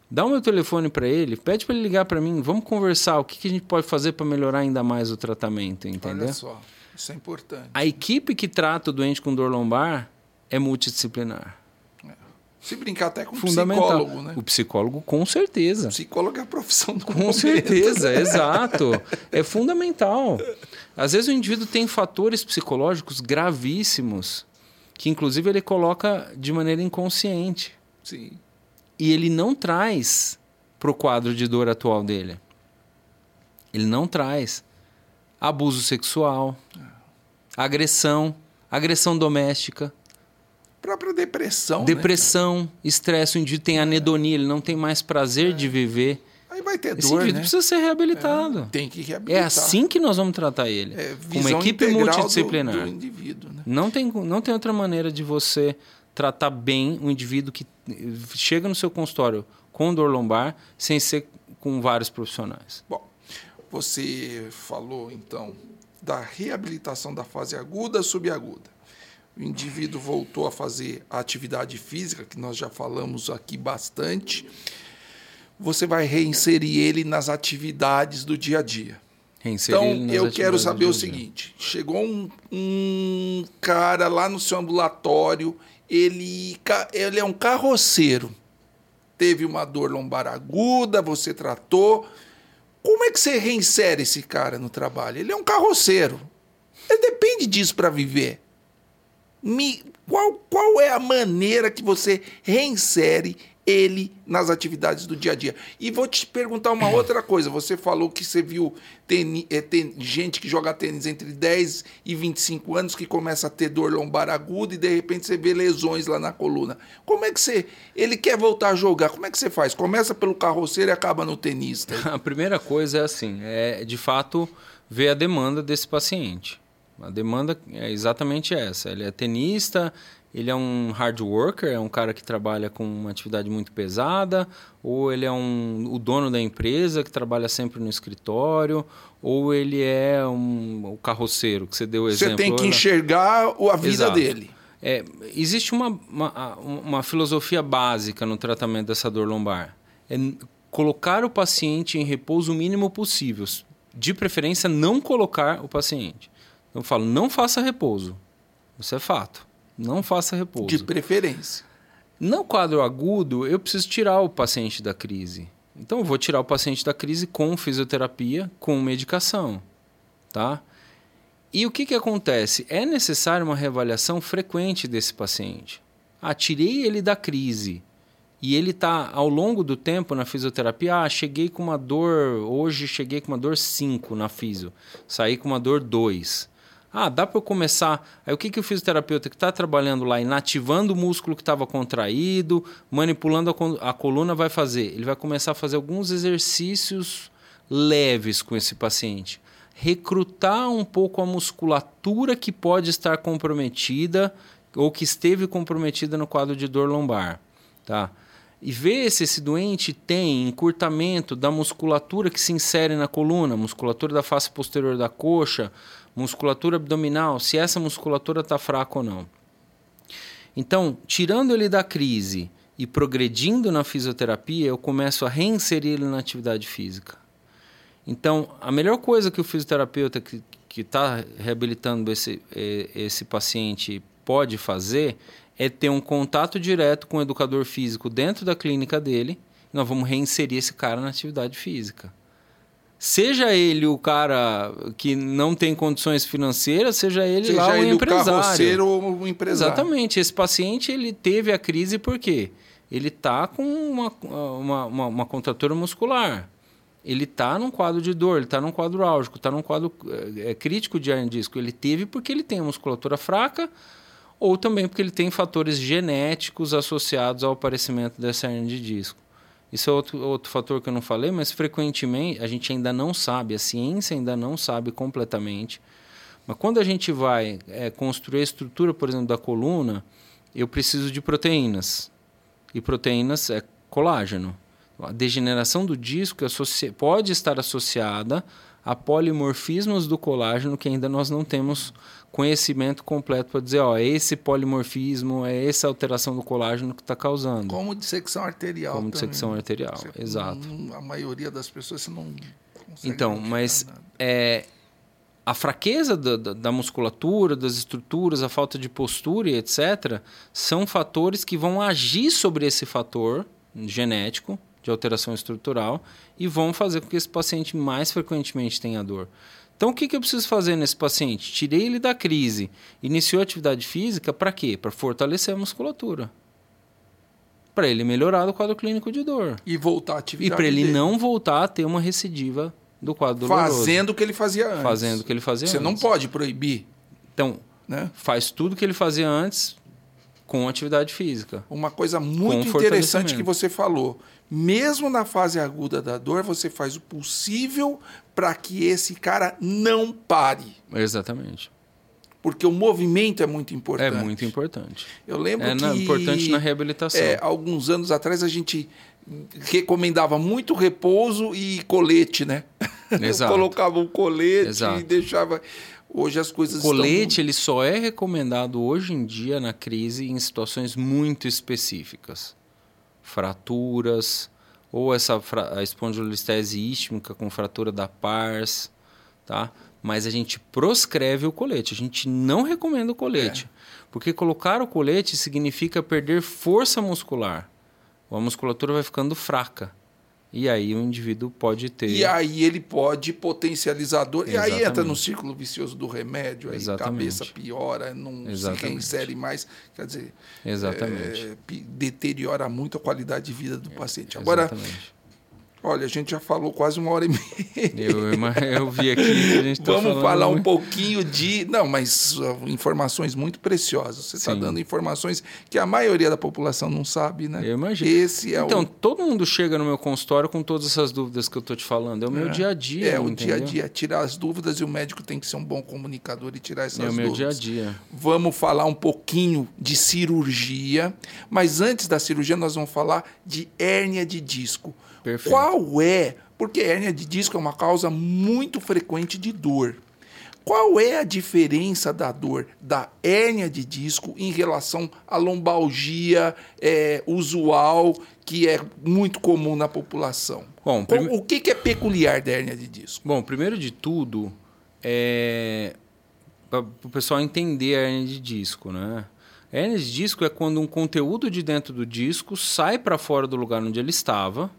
Dá o meu telefone para ele, pede para ele ligar para mim, vamos conversar, o que, que a gente pode fazer para melhorar ainda mais o tratamento, entendeu? Olha só, isso é importante. A equipe que trata o doente com dor lombar é multidisciplinar. É. Se brincar até com o psicólogo, né? O psicólogo, com certeza. O psicólogo é a profissão do Com momento. certeza, exato. É fundamental. Às vezes o indivíduo tem fatores psicológicos gravíssimos que, inclusive, ele coloca de maneira inconsciente. Sim e ele não traz para o quadro de dor atual dele. Ele não traz abuso sexual, agressão, agressão doméstica. Própria depressão. Né, depressão, estresse. O indivíduo tem anedonia, ele não tem mais prazer é. de viver. Aí vai ter Esse dor, indivíduo né? precisa ser reabilitado. É, tem que reabilitar. É assim que nós vamos tratar ele. É, uma equipe multidisciplinar. Do, do indivíduo, né? não, tem, não tem outra maneira de você tratar bem um indivíduo que chega no seu consultório com dor lombar sem ser com vários profissionais. Bom, você falou então da reabilitação da fase aguda subaguda. O indivíduo voltou a fazer a atividade física, que nós já falamos aqui bastante. Você vai reinserir ele nas atividades do dia a dia. Reinserir então, eu quero saber o seguinte: chegou um, um cara lá no seu ambulatório ele, ele é um carroceiro. Teve uma dor lombar aguda, você tratou. Como é que você reinsere esse cara no trabalho? Ele é um carroceiro. Ele depende disso para viver. Me, qual, qual é a maneira que você reinsere ele nas atividades do dia a dia. E vou te perguntar uma outra coisa. Você falou que você viu teni, é, gente que joga tênis entre 10 e 25 anos que começa a ter dor lombar aguda e de repente você vê lesões lá na coluna. Como é que você. Ele quer voltar a jogar, como é que você faz? Começa pelo carroceiro e acaba no tenista. A primeira coisa é assim: é de fato ver a demanda desse paciente. A demanda é exatamente essa. Ele é tenista, ele é um hard worker, é um cara que trabalha com uma atividade muito pesada, ou ele é um, o dono da empresa que trabalha sempre no escritório, ou ele é um, o carroceiro, que você deu o exemplo. Você tem que enxergar a vida Exato. dele. É, existe uma, uma, uma, filosofia básica no tratamento dessa dor lombar. É colocar o paciente em repouso o mínimo possível. De preferência, não colocar o paciente. Eu falo, não faça repouso. Isso é fato. Não faça repouso. De preferência. No quadro agudo, eu preciso tirar o paciente da crise. Então, eu vou tirar o paciente da crise com fisioterapia, com medicação. Tá? E o que, que acontece? É necessário uma reavaliação frequente desse paciente. Ah, tirei ele da crise e ele está ao longo do tempo na fisioterapia. Ah, cheguei com uma dor, hoje cheguei com uma dor 5 na fisio, saí com uma dor 2. Ah, dá para eu começar. Aí o que, que o fisioterapeuta que está trabalhando lá, inativando o músculo que estava contraído, manipulando a, a coluna, vai fazer? Ele vai começar a fazer alguns exercícios leves com esse paciente. Recrutar um pouco a musculatura que pode estar comprometida ou que esteve comprometida no quadro de dor lombar. Tá? E ver se esse doente tem encurtamento da musculatura que se insere na coluna, musculatura da face posterior da coxa, musculatura abdominal, se essa musculatura está fraca ou não. Então, tirando ele da crise e progredindo na fisioterapia, eu começo a reinserir ele na atividade física. Então, a melhor coisa que o fisioterapeuta que está reabilitando esse, esse paciente pode fazer é ter um contato direto com o educador físico dentro da clínica dele. Nós vamos reinserir esse cara na atividade física. Seja ele o cara que não tem condições financeiras, seja ele seja lá o ele empresário. o ou o empresário. Exatamente. Esse paciente ele teve a crise por quê? Ele está com uma, uma, uma, uma contratura muscular. Ele está num quadro de dor, ele está num quadro álgico, está num quadro é, crítico de hernia disco. Ele teve porque ele tem a musculatura fraca ou também porque ele tem fatores genéticos associados ao aparecimento dessa hernia de disco. Isso é outro, outro fator que eu não falei, mas frequentemente a gente ainda não sabe, a ciência ainda não sabe completamente. Mas quando a gente vai é, construir a estrutura, por exemplo, da coluna, eu preciso de proteínas. E proteínas é colágeno. A degeneração do disco pode estar associada a polimorfismos do colágeno que ainda nós não temos conhecimento completo para dizer, ó, esse polimorfismo, é essa alteração do colágeno que está causando. Como dissecção arterial. Como dissecção arterial, você, exato. A maioria das pessoas você não Então, mas é, a fraqueza da, da, da, musculatura, das estruturas, a falta de postura e etc., são fatores que vão agir sobre esse fator genético de alteração estrutural e vão fazer com que esse paciente mais frequentemente tenha dor. Então, o que, que eu preciso fazer nesse paciente? Tirei ele da crise, iniciou a atividade física, para quê? Para fortalecer a musculatura. Para ele melhorar o quadro clínico de dor. E voltar à atividade. E para ele dele. não voltar a ter uma recidiva do quadro doloroso. Fazendo o que ele fazia antes. Fazendo o que ele fazia Você antes. não pode proibir. Então, né? faz tudo o que ele fazia antes com atividade física. Uma coisa muito interessante que você falou. Mesmo na fase aguda da dor, você faz o possível para que esse cara não pare. Exatamente. Porque o movimento é muito importante. É muito importante. Eu lembro é que. É importante na reabilitação. É, alguns anos atrás a gente recomendava muito repouso e colete, né? Exato. Colocava um colete Exato. e deixava. Hoje as coisas o colete estão... ele só é recomendado hoje em dia na crise em situações muito específicas. Fraturas, ou essa a espondilolistese istmica com fratura da pars, tá? Mas a gente proscreve o colete, a gente não recomenda o colete. É. Porque colocar o colete significa perder força muscular. A musculatura vai ficando fraca. E aí o indivíduo pode ter. E aí ele pode potencializar dor. E aí entra no círculo vicioso do remédio, aí Exatamente. cabeça piora, não Exatamente. se reinsere mais. Quer dizer, Exatamente. É, deteriora muito a qualidade de vida do paciente. Agora, Olha, a gente já falou quase uma hora e meia. Eu, eu vi aqui que a gente tá Vamos falar um pouquinho de. Não, mas uh, informações muito preciosas. Você está dando informações que a maioria da população não sabe, né? Eu imagino. Esse é então, o... todo mundo chega no meu consultório com todas essas dúvidas que eu estou te falando. É o meu É. dia a dia. É, o entendeu? dia a dia, tirar as dúvidas e o médico tem que ser um bom comunicador e tirar essas É o meu dia a dúvidas. dia. Vamos falar um pouquinho de cirurgia, mas antes da cirurgia nós vamos falar de hérnia de disco. Perfeito. Qual é? Porque hérnia de disco é uma causa muito frequente de dor. Qual é a diferença da dor da hérnia de disco em relação à lombalgia é, usual, que é muito comum na população? Bom, prime- O que, que é peculiar da hérnia de disco? Bom, primeiro de tudo, é para o pessoal entender a hernia de disco, né? A hernia de disco é quando um conteúdo de dentro do disco sai para fora do lugar onde ele estava,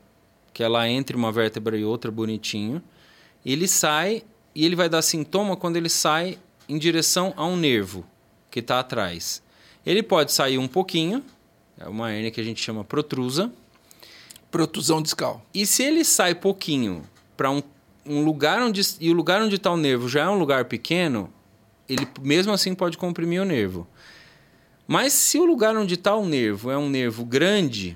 que é lá entre uma vértebra e outra bonitinho. Ele sai e ele vai dar sintoma quando ele sai em direção a um nervo que está atrás. Ele pode sair um pouquinho, é uma hernia que a gente chama protrusa, Protusão discal. e se ele sai pouquinho para um, um lugar onde e o lugar onde está o nervo já é um lugar pequeno, ele mesmo assim pode comprimir o nervo. Mas se o lugar onde está o nervo é um nervo grande,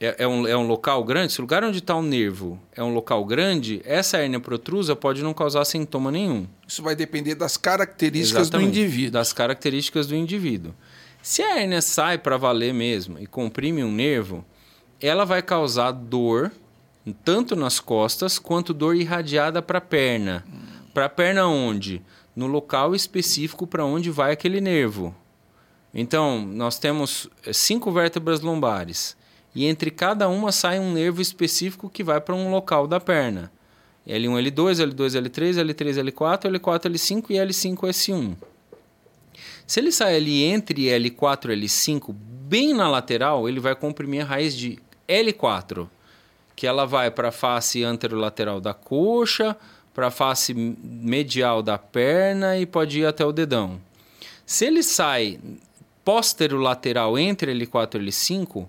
é, é um, é um local grande, se o lugar onde está o nervo é um local grande, essa hérnia protrusa pode não causar sintoma nenhum. Isso vai depender das características Exatamente, do indivíduo. Das características do indivíduo. Se a hérnia sai para valer mesmo e comprime um nervo, ela vai causar dor tanto nas costas quanto dor irradiada para a perna. Para a perna onde? No local específico para onde vai aquele nervo. Então, nós temos eh, cinco vértebras lombares. E entre cada uma sai um nervo específico que vai para um local da perna. L1, L2, L2, L3, L3, L4, L4, L5 e L5, S1. Se ele sai ali entre L4 e L5, bem na lateral, ele vai comprimir a raiz de L4, que ela vai para a face anterolateral da coxa, para a face medial da perna e pode ir até o dedão. Se ele sai posterolateral entre L4 e L5,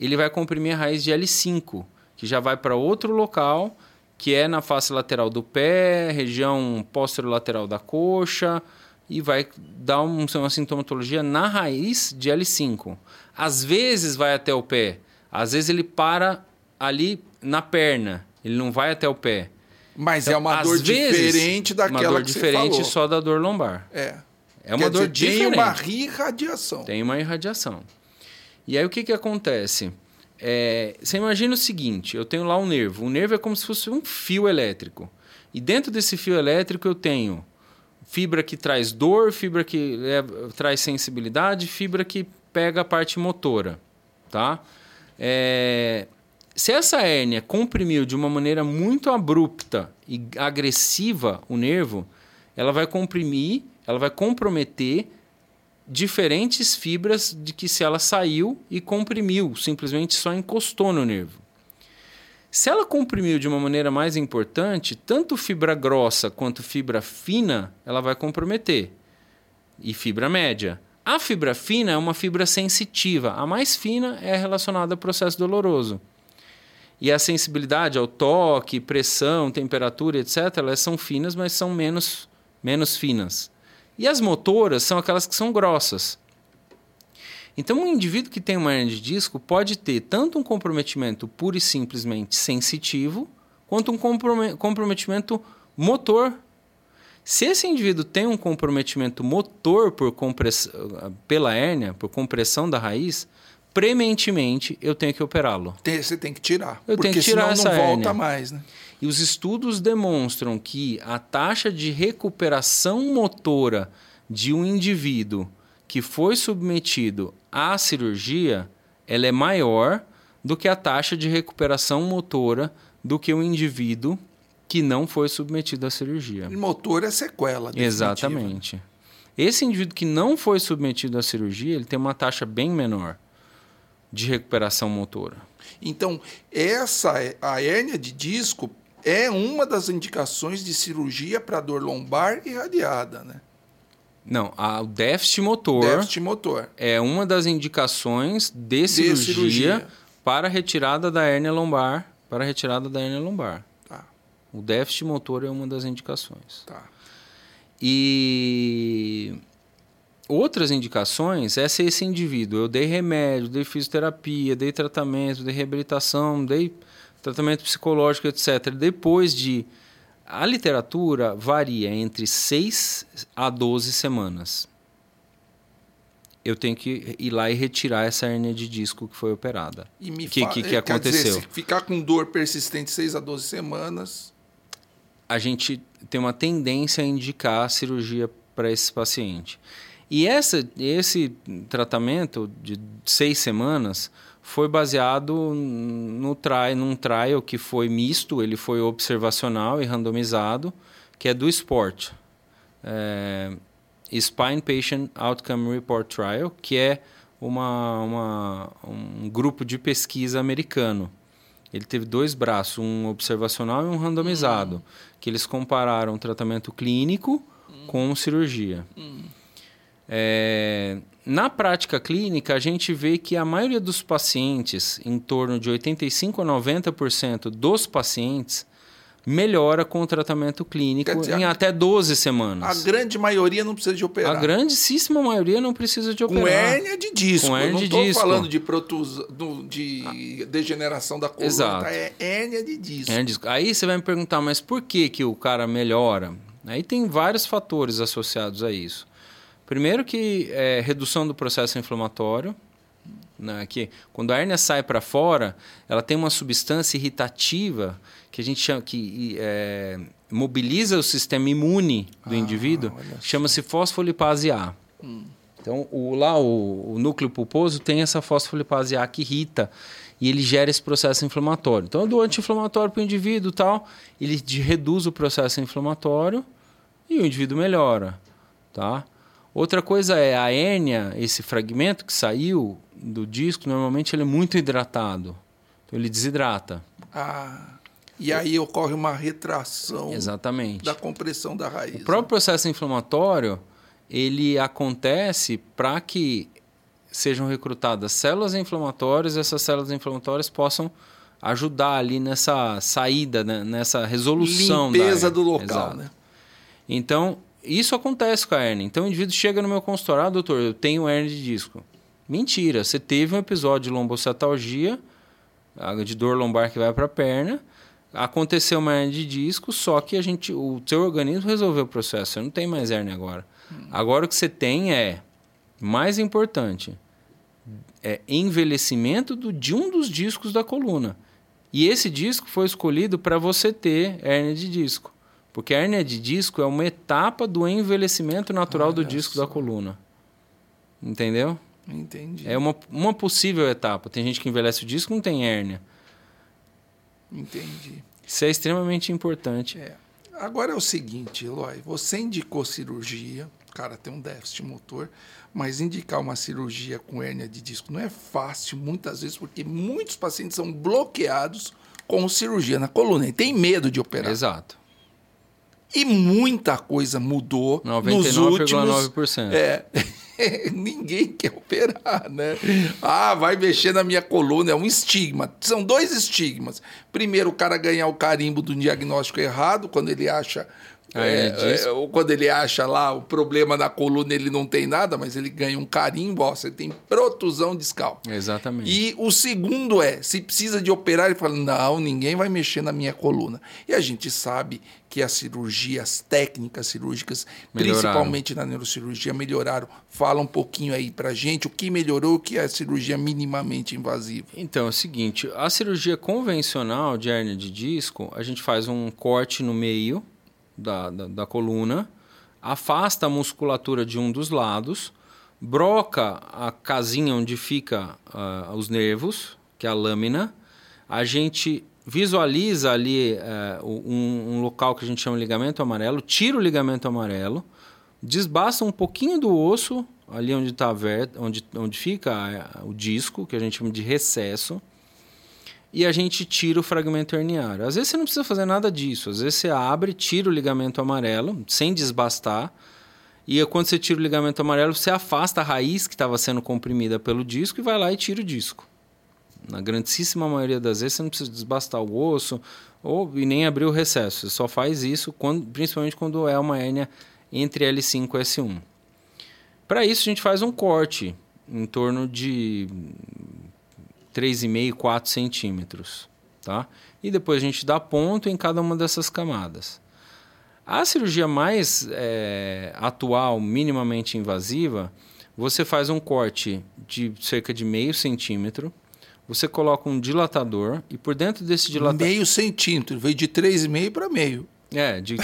ele vai comprimir a raiz de L5, que já vai para outro local, que é na face lateral do pé, região posterolateral da coxa, e vai dar um- uma sintomatologia na raiz de L5. Às vezes vai até o pé, às vezes ele para ali na perna, ele não vai até o pé. Mas é Então, uma às dor vezes, diferente daquela uma dor que diferente você falou. só da dor lombar. É. É uma Quer dor dizer, diferente. Tem uma irradiação. Tem uma irradiação. E aí o que, que acontece? É, você imagina o seguinte: eu tenho lá um nervo. O nervo é como se fosse um fio elétrico. E dentro desse fio elétrico eu tenho fibra que traz dor, fibra que é, traz sensibilidade, fibra que pega a parte motora. Tá? É, se essa hérnia comprimiu de uma maneira muito abrupta e agressiva o nervo, ela vai comprimir, ela vai comprometer diferentes fibras de que se ela saiu e comprimiu, simplesmente só encostou no nervo. Se ela comprimiu de uma maneira mais importante, tanto fibra grossa quanto fibra fina, ela vai comprometer. E fibra média. A fibra fina é uma fibra sensitiva. A mais fina é relacionada ao processo doloroso. E a sensibilidade ao toque, pressão, temperatura, etc., elas são finas, mas são menos, menos finas. E as motoras são aquelas que são grossas. Então, um indivíduo que tem uma hernia de disco pode ter tanto um comprometimento puro e simplesmente sensitivo, quanto um comprome- comprometimento motor. Se esse indivíduo tem um comprometimento motor por compress... pela hérnia, por compressão da raiz, prementemente eu tenho que operá-lo. Você tem que tirar. Eu porque tenho que tirar senão essa não volta hérnia. mais, né? E os estudos demonstram que a taxa de recuperação motora de um indivíduo que foi submetido à cirurgia, ela é maior do que a taxa de recuperação motora do que o indivíduo que não foi submetido à cirurgia. Motor é sequela. definitiva. Exatamente. Esse indivíduo que não foi submetido à cirurgia, ele tem uma taxa bem menor de recuperação motora. Então, essa a hérnia de disco é uma das indicações de cirurgia para dor lombar irradiada, né? Não, a- o déficit motor Déficit motor. é uma das indicações de cirurgia, cirurgia. para retirada da hérnia lombar para a retirada da hernia lombar. Tá, O déficit motor é uma das indicações. tá. E outras indicações é se esse indivíduo, eu dei remédio, dei fisioterapia, dei tratamento, dei reabilitação, dei tratamento psicológico, etc. Depois de a literatura varia entre 6 a 12 semanas. Eu tenho que ir lá e retirar essa hernia de disco que foi operada. E me Que- fa- que- que quer dizer, aconteceu? se ficar com dor persistente 6 a 12 semanas, a gente tem uma tendência a indicar cirurgia para esse paciente. E essa, esse tratamento de seis semanas foi baseado no num trial que foi misto, ele foi observacional e randomizado, que é do esporte. É, Spine Patient Outcome Report Trial, que é uma, uma, um grupo de pesquisa americano. Ele teve dois braços, um observacional e um randomizado, que eles compararam o tratamento clínico com cirurgia. É, na prática clínica, a gente vê que a maioria dos pacientes, em torno de 85 a 90% dos pacientes, melhora com o tratamento clínico dizer, em a- até 12 a semanas. grande maioria não precisa de operar. A grandíssima maioria não precisa de Com operar. hérnia de disco. Com hérnia não de estou disco. falando de, protus... de degeneração da coluna. Exato. tá? É hérnia de disco. Hernia de disco. Aí você vai me perguntar, mas por que, que o cara melhora? Aí tem vários fatores associados a isso. Primeiro que é redução do processo inflamatório, né, que quando a hérnia sai para fora, ela tem uma substância irritativa que a gente chama que é, mobiliza o sistema imune do Ah, indivíduo, chama-se fosfolipase A. Então, o, lá o, o núcleo pulposo tem essa fosfolipase A que irrita e ele gera esse processo inflamatório. Então, eu dou anti-inflamatório para o indivíduo e tal, ele de- reduz o processo inflamatório e o indivíduo melhora, tá? Outra coisa é a hérnia, esse fragmento que saiu do disco, normalmente ele é muito hidratado. Então, ele desidrata. Ah, e aí ocorre uma retração Exatamente. da compressão da raiz. O próprio processo inflamatório, ele acontece para que sejam recrutadas células inflamatórias e essas células inflamatórias possam ajudar ali nessa saída, né? nessa resolução Limpeza da do local, Exato. né? Então, isso acontece com a hérnia. Então, o indivíduo chega no meu consultório, ah, doutor, eu tenho hérnia de disco. Mentira, você teve um episódio de lombocetalgia, de dor lombar que vai para a perna, aconteceu uma hérnia de disco, só que a gente, o seu organismo resolveu o processo, você não tem mais hérnia agora. Agora o que você tem é, mais importante, é envelhecimento do, de um dos discos da coluna. E esse disco foi escolhido para você ter hérnia de disco. Porque a hérnia de disco é uma etapa do envelhecimento natural do Olha disco só. da coluna. Entendeu? Entendi. É uma, uma possível etapa. Tem gente que envelhece o disco e não tem hérnia. Entendi. Isso é extremamente importante. É. Agora é o seguinte, Eloy, você indicou cirurgia, o cara tem um déficit motor, mas indicar uma cirurgia com hérnia de disco não é fácil, muitas vezes, porque muitos pacientes são bloqueados com cirurgia na coluna e tem medo de operar. Exato. E muita coisa mudou nos últimos... 99,9%. É, ninguém quer operar, né? Ah, vai mexer na minha coluna, é um estigma. São dois estigmas. Primeiro, o cara ganhar o carimbo do diagnóstico errado, quando ele acha. Ah, é, é, ou quando ele acha lá o problema na coluna, ele não tem nada, mas ele ganha um carimbo, ó, você tem protusão discal. Exatamente. E o segundo é, se precisa de operar, ele fala, não, ninguém vai mexer na minha coluna. E a gente sabe que as cirurgias, técnicas cirúrgicas, Melhoraram. principalmente na neurocirurgia, melhoraram. Fala um pouquinho aí pra gente o que melhorou, o que é a cirurgia minimamente invasiva. Então, é o seguinte, a cirurgia convencional de hérnia de disco, a gente faz um corte no meio da, da, da coluna, afasta a musculatura de um dos lados, broca a casinha onde fica ah, os nervos, que é a lâmina, a gente visualiza ali eh, um, um local que a gente chama de ligamento amarelo, tira o ligamento amarelo, desbasta um pouquinho do osso, ali onde, tá aberto, onde, onde fica eh, o disco, que a gente chama de recesso, e a gente tira o fragmento herniário. Às vezes você não precisa fazer nada disso, às vezes você abre, tira o ligamento amarelo, sem desbastar, e quando você tira o ligamento amarelo, você afasta a raiz que estava sendo comprimida pelo disco e vai lá e tira o disco. Na grandíssima maioria das vezes você não precisa desbastar o osso ou e nem abrir o recesso. Você só faz isso quando, principalmente quando é uma hérnia entre L5 e S1. Para isso a gente faz um corte em torno de 3,5, 4 centímetros. Tá? E depois a gente dá ponto em cada uma dessas camadas. A cirurgia mais é, atual, minimamente invasiva, você faz um corte de cerca de meio centímetro, você coloca um dilatador e por dentro desse dilatador... Meio centímetro, veio de 3,5 para meio. É, de,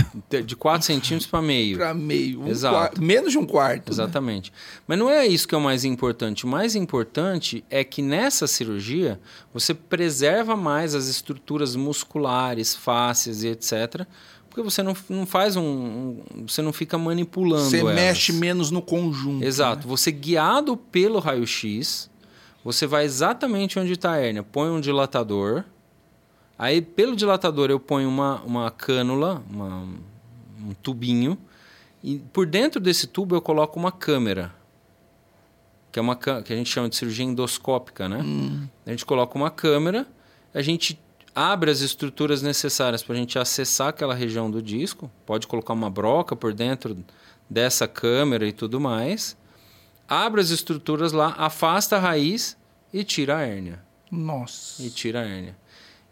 de 4 centímetros para meio. Para meio. Um Exato. Quarto, menos de um quarto. né? Exatamente. Né? Mas não é isso que é o mais importante. O mais importante é que nessa cirurgia você preserva mais as estruturas musculares, fáscias e etc. Porque você não, não faz um, um Você não fica manipulando. Você elas. mexe menos no conjunto. Exato. Né? Você guiado pelo raio-x, você vai exatamente onde está a hérnia. Põe um dilatador. Aí, pelo dilatador, eu ponho uma, uma cânula, uma, um tubinho, e por dentro desse tubo eu coloco uma câmera, que é uma que a gente chama de cirurgia endoscópica, né? Hum. A gente coloca uma câmera, a gente abre as estruturas necessárias para a gente acessar aquela região do disco, pode colocar uma broca por dentro dessa câmera e tudo mais, abre as estruturas lá, afasta a raiz e tira a hérnia. Nossa. E tira a hérnia.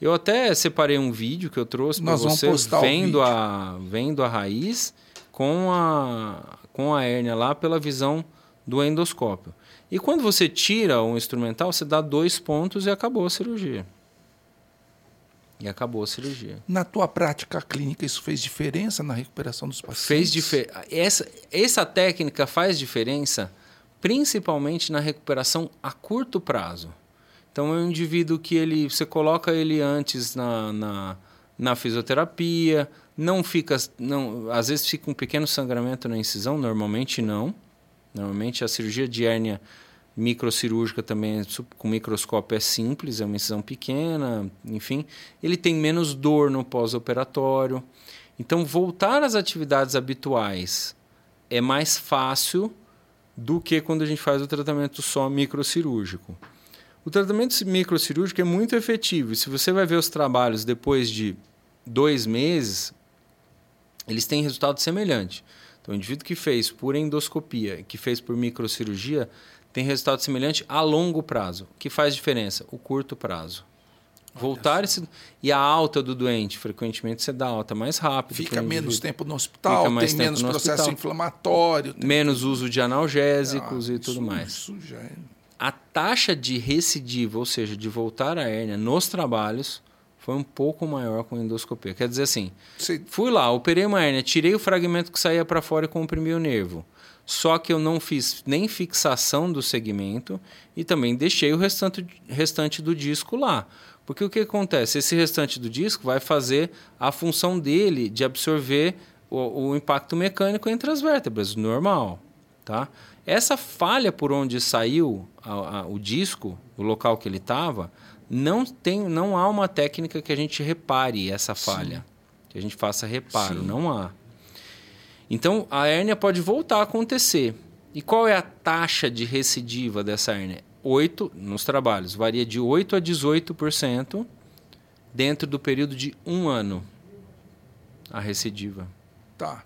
Eu até separei um vídeo que eu trouxe para você vendo a, vendo a raiz com a, com a hérnia lá pela visão do endoscópio. E quando você tira o instrumental, você dá dois pontos e acabou a cirurgia. E acabou a cirurgia. Na tua prática clínica, isso fez diferença na recuperação dos pacientes? Fez diferença. Essa, essa técnica faz diferença principalmente na recuperação a curto prazo. Então é um indivíduo que ele, você coloca ele antes na, na, na, fisioterapia, não fica, não, às vezes fica um pequeno sangramento na incisão, normalmente não. Normalmente a cirurgia de hérnia microcirúrgica também com microscópio é simples, é uma incisão pequena, enfim, ele tem menos dor no pós-operatório. Então voltar às atividades habituais é mais fácil do que quando a gente faz o tratamento só microcirúrgico. O tratamento microcirúrgico é muito efetivo. Se você vai ver os trabalhos depois de dois meses, eles têm resultado semelhante. Então, o indivíduo que fez por endoscopia, que fez por microcirurgia, tem resultado semelhante a longo prazo. O que faz diferença? O curto prazo. Voltar e a alta do doente, frequentemente você dá alta mais rápido. Fica menos tempo no hospital, tem menos processo hospital, inflamatório. Menos uso de analgésicos ah, e tudo isso, mais. Isso já é a taxa de recidiva, ou seja, de voltar à hérnia nos trabalhos, foi um pouco maior com endoscopia. Quer dizer assim, Sim. fui lá, operei uma hérnia, tirei o fragmento que saía para fora e comprimi o nervo. Só que eu não fiz nem fixação do segmento e também deixei o restante, restante do disco lá. Porque o que acontece? Esse restante do disco vai fazer a função dele de absorver o, o impacto mecânico entre as vértebras, normal. Tá? Essa falha por onde saiu a, a, o disco, o local que ele estava, não tem, não há uma técnica que a gente repare essa falha, Sim. que a gente faça reparo, Sim. não há. Então a hérnia pode voltar a acontecer. E qual é a taxa de recidiva dessa hérnia? 8 nos trabalhos, varia de 8 a 18% dentro do período de um ano a recidiva. Tá.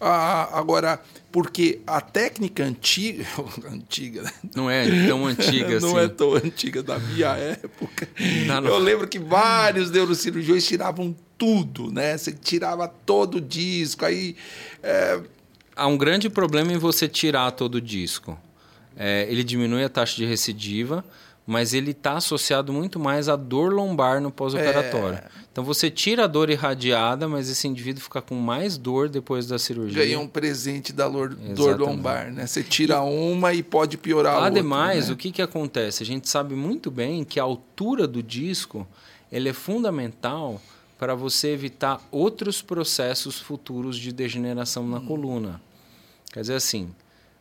Ah, agora, porque a técnica antiga. antiga, né? Não é tão antiga assim. Não é tão antiga da minha época. Não, não. Eu lembro que vários neurocirurgiões tiravam tudo, né? Você tirava todo o disco, aí. É... Há um grande problema em você tirar todo o disco. É, ele diminui a taxa de recidiva, mas ele está associado muito mais à dor lombar no pós-operatório. É... Então você tira a dor irradiada, mas esse indivíduo fica com mais dor depois da cirurgia. Ganha um presente da dor, dor lombar, né? Você tira uma e pode piorar a outra. Ademais, né? o que, que acontece? A gente sabe muito bem que a altura do disco ele é fundamental para você evitar outros processos futuros de degeneração na hum. coluna. Quer dizer assim,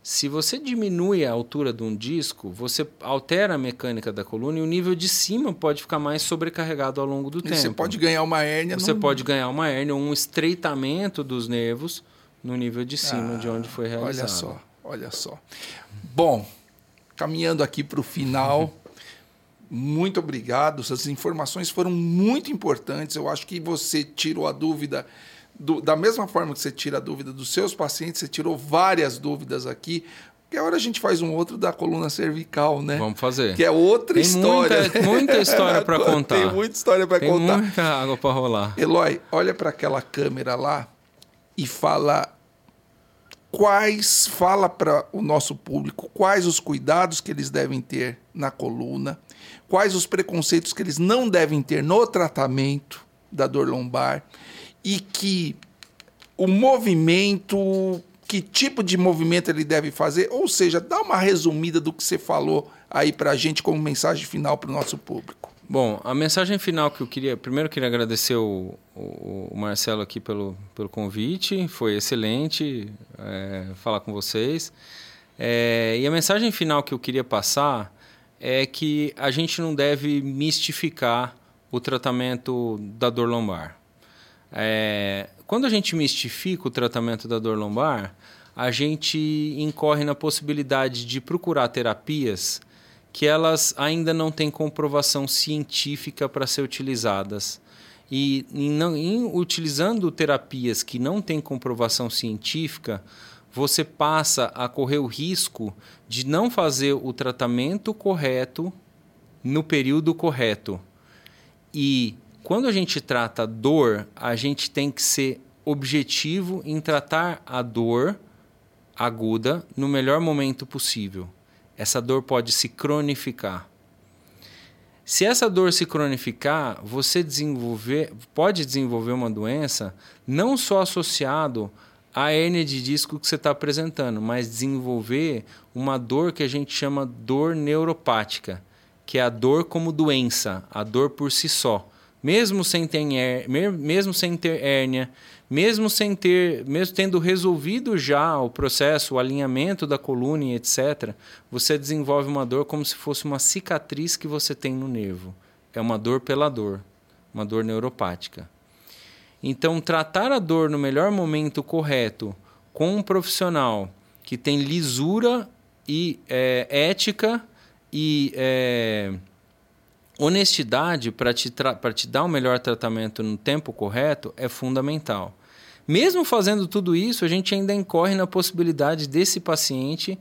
se você diminui a altura de um disco, você altera a mecânica da coluna e o nível de cima pode ficar mais sobrecarregado ao longo do e tempo. Você pode ganhar uma hérnia. Você pode ganhar uma hérnia ou um estreitamento dos nervos no nível de cima ah, de onde foi realizado. Olha só, olha só. Bom, caminhando aqui para o final, muito obrigado. Essas informações foram muito importantes. Eu acho que você tirou a dúvida. Do, da mesma forma que você tira a dúvida dos seus pacientes, você tirou várias dúvidas aqui. Porque agora a gente faz um outro da coluna cervical, né? Vamos fazer. Que é outra Tem história. Muita, muita história para contar. Tem muita história para Tem contar. muita água para rolar. Eloy, olha para aquela câmera lá e fala quais fala para o nosso público quais os cuidados que eles devem ter na coluna, quais os preconceitos que eles não devem ter no tratamento da dor lombar e que o movimento, que tipo de movimento ele deve fazer, ou seja, dá uma resumida do que você falou aí para a gente como mensagem final para o nosso público. Bom, a mensagem final que eu queria. Primeiro, eu queria agradecer o, o, Marcelo aqui pelo, pelo convite. Foi excelente é, falar com vocês. É, e a mensagem final que eu queria passar é que a gente não deve mistificar o tratamento da dor lombar. É, quando a gente mistifica o tratamento da dor lombar, a gente incorre na possibilidade de procurar terapias que elas ainda não têm comprovação científica para ser utilizadas. E em, em utilizando terapias que não têm comprovação científica, você passa a correr o risco de não fazer o tratamento correto no período correto. E quando a gente trata dor, a gente tem que ser objetivo em tratar a dor aguda no melhor momento possível. Essa dor pode se cronificar. Se essa dor se cronificar, você desenvolver, pode desenvolver uma doença não só associado à hernia de disco que você está apresentando, mas desenvolver uma dor que a gente chama dor neuropática, que é a dor como doença, a dor por si só. Mesmo sem ter, mesmo sem ter hérnia, mesmo sem ter, mesmo tendo resolvido já o processo, o alinhamento da coluna etc, você desenvolve uma dor como se fosse uma cicatriz que você tem no nervo. É uma dor pela dor, uma dor neuropática. Então, tratar a dor no melhor momento correto com um profissional que tem lisura e é, ética e é, honestidade para te, te dar o melhor tratamento no tempo correto é fundamental. Mesmo fazendo tudo isso, a gente ainda incorre na possibilidade desse paciente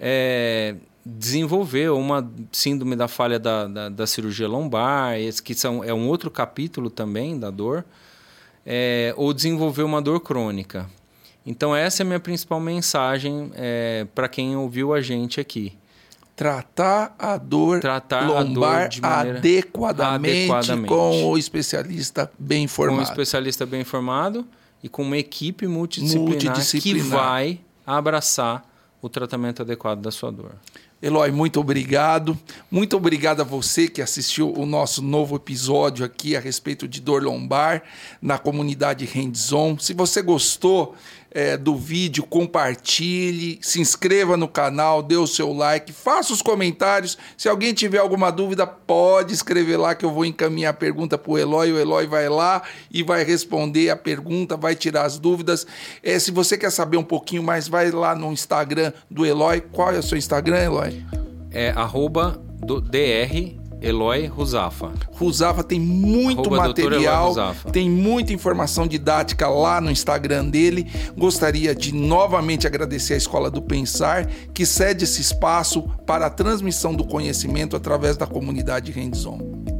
é, desenvolver uma síndrome da falha da, da, da, cirurgia lombar, que são, é um outro capítulo também da dor, é, ou desenvolver uma dor crônica. Então, essa é a minha principal mensagem é, para quem ouviu a gente aqui tratar a dor tratar lombar a dor adequadamente, adequadamente, com o especialista bem informado. Com um especialista bem informado e com uma equipe multidisciplinar, multidisciplinar, que vai abraçar o tratamento adequado da sua dor. Eloy, muito obrigado. Muito obrigado a você que assistiu o nosso novo episódio aqui a respeito de dor lombar na comunidade Hands-On. Se você gostou, é, do vídeo, compartilhe, se inscreva no canal, dê o seu like, faça os comentários. Se alguém tiver alguma dúvida, pode escrever lá que eu vou encaminhar a pergunta para o Eloy. O Eloy vai lá e vai responder a pergunta, vai tirar as dúvidas. É, se você quer saber um pouquinho mais, vai lá no Instagram do Eloy. Qual é o seu Instagram, Eloy? É arroba do DR Eloy Ruzafa. Ruzafa tem muito Arroba material, tem muita informação didática lá no Instagram dele. Gostaria de novamente agradecer a Escola do Pensar, que cede esse espaço para a transmissão do conhecimento através da comunidade Hands-On.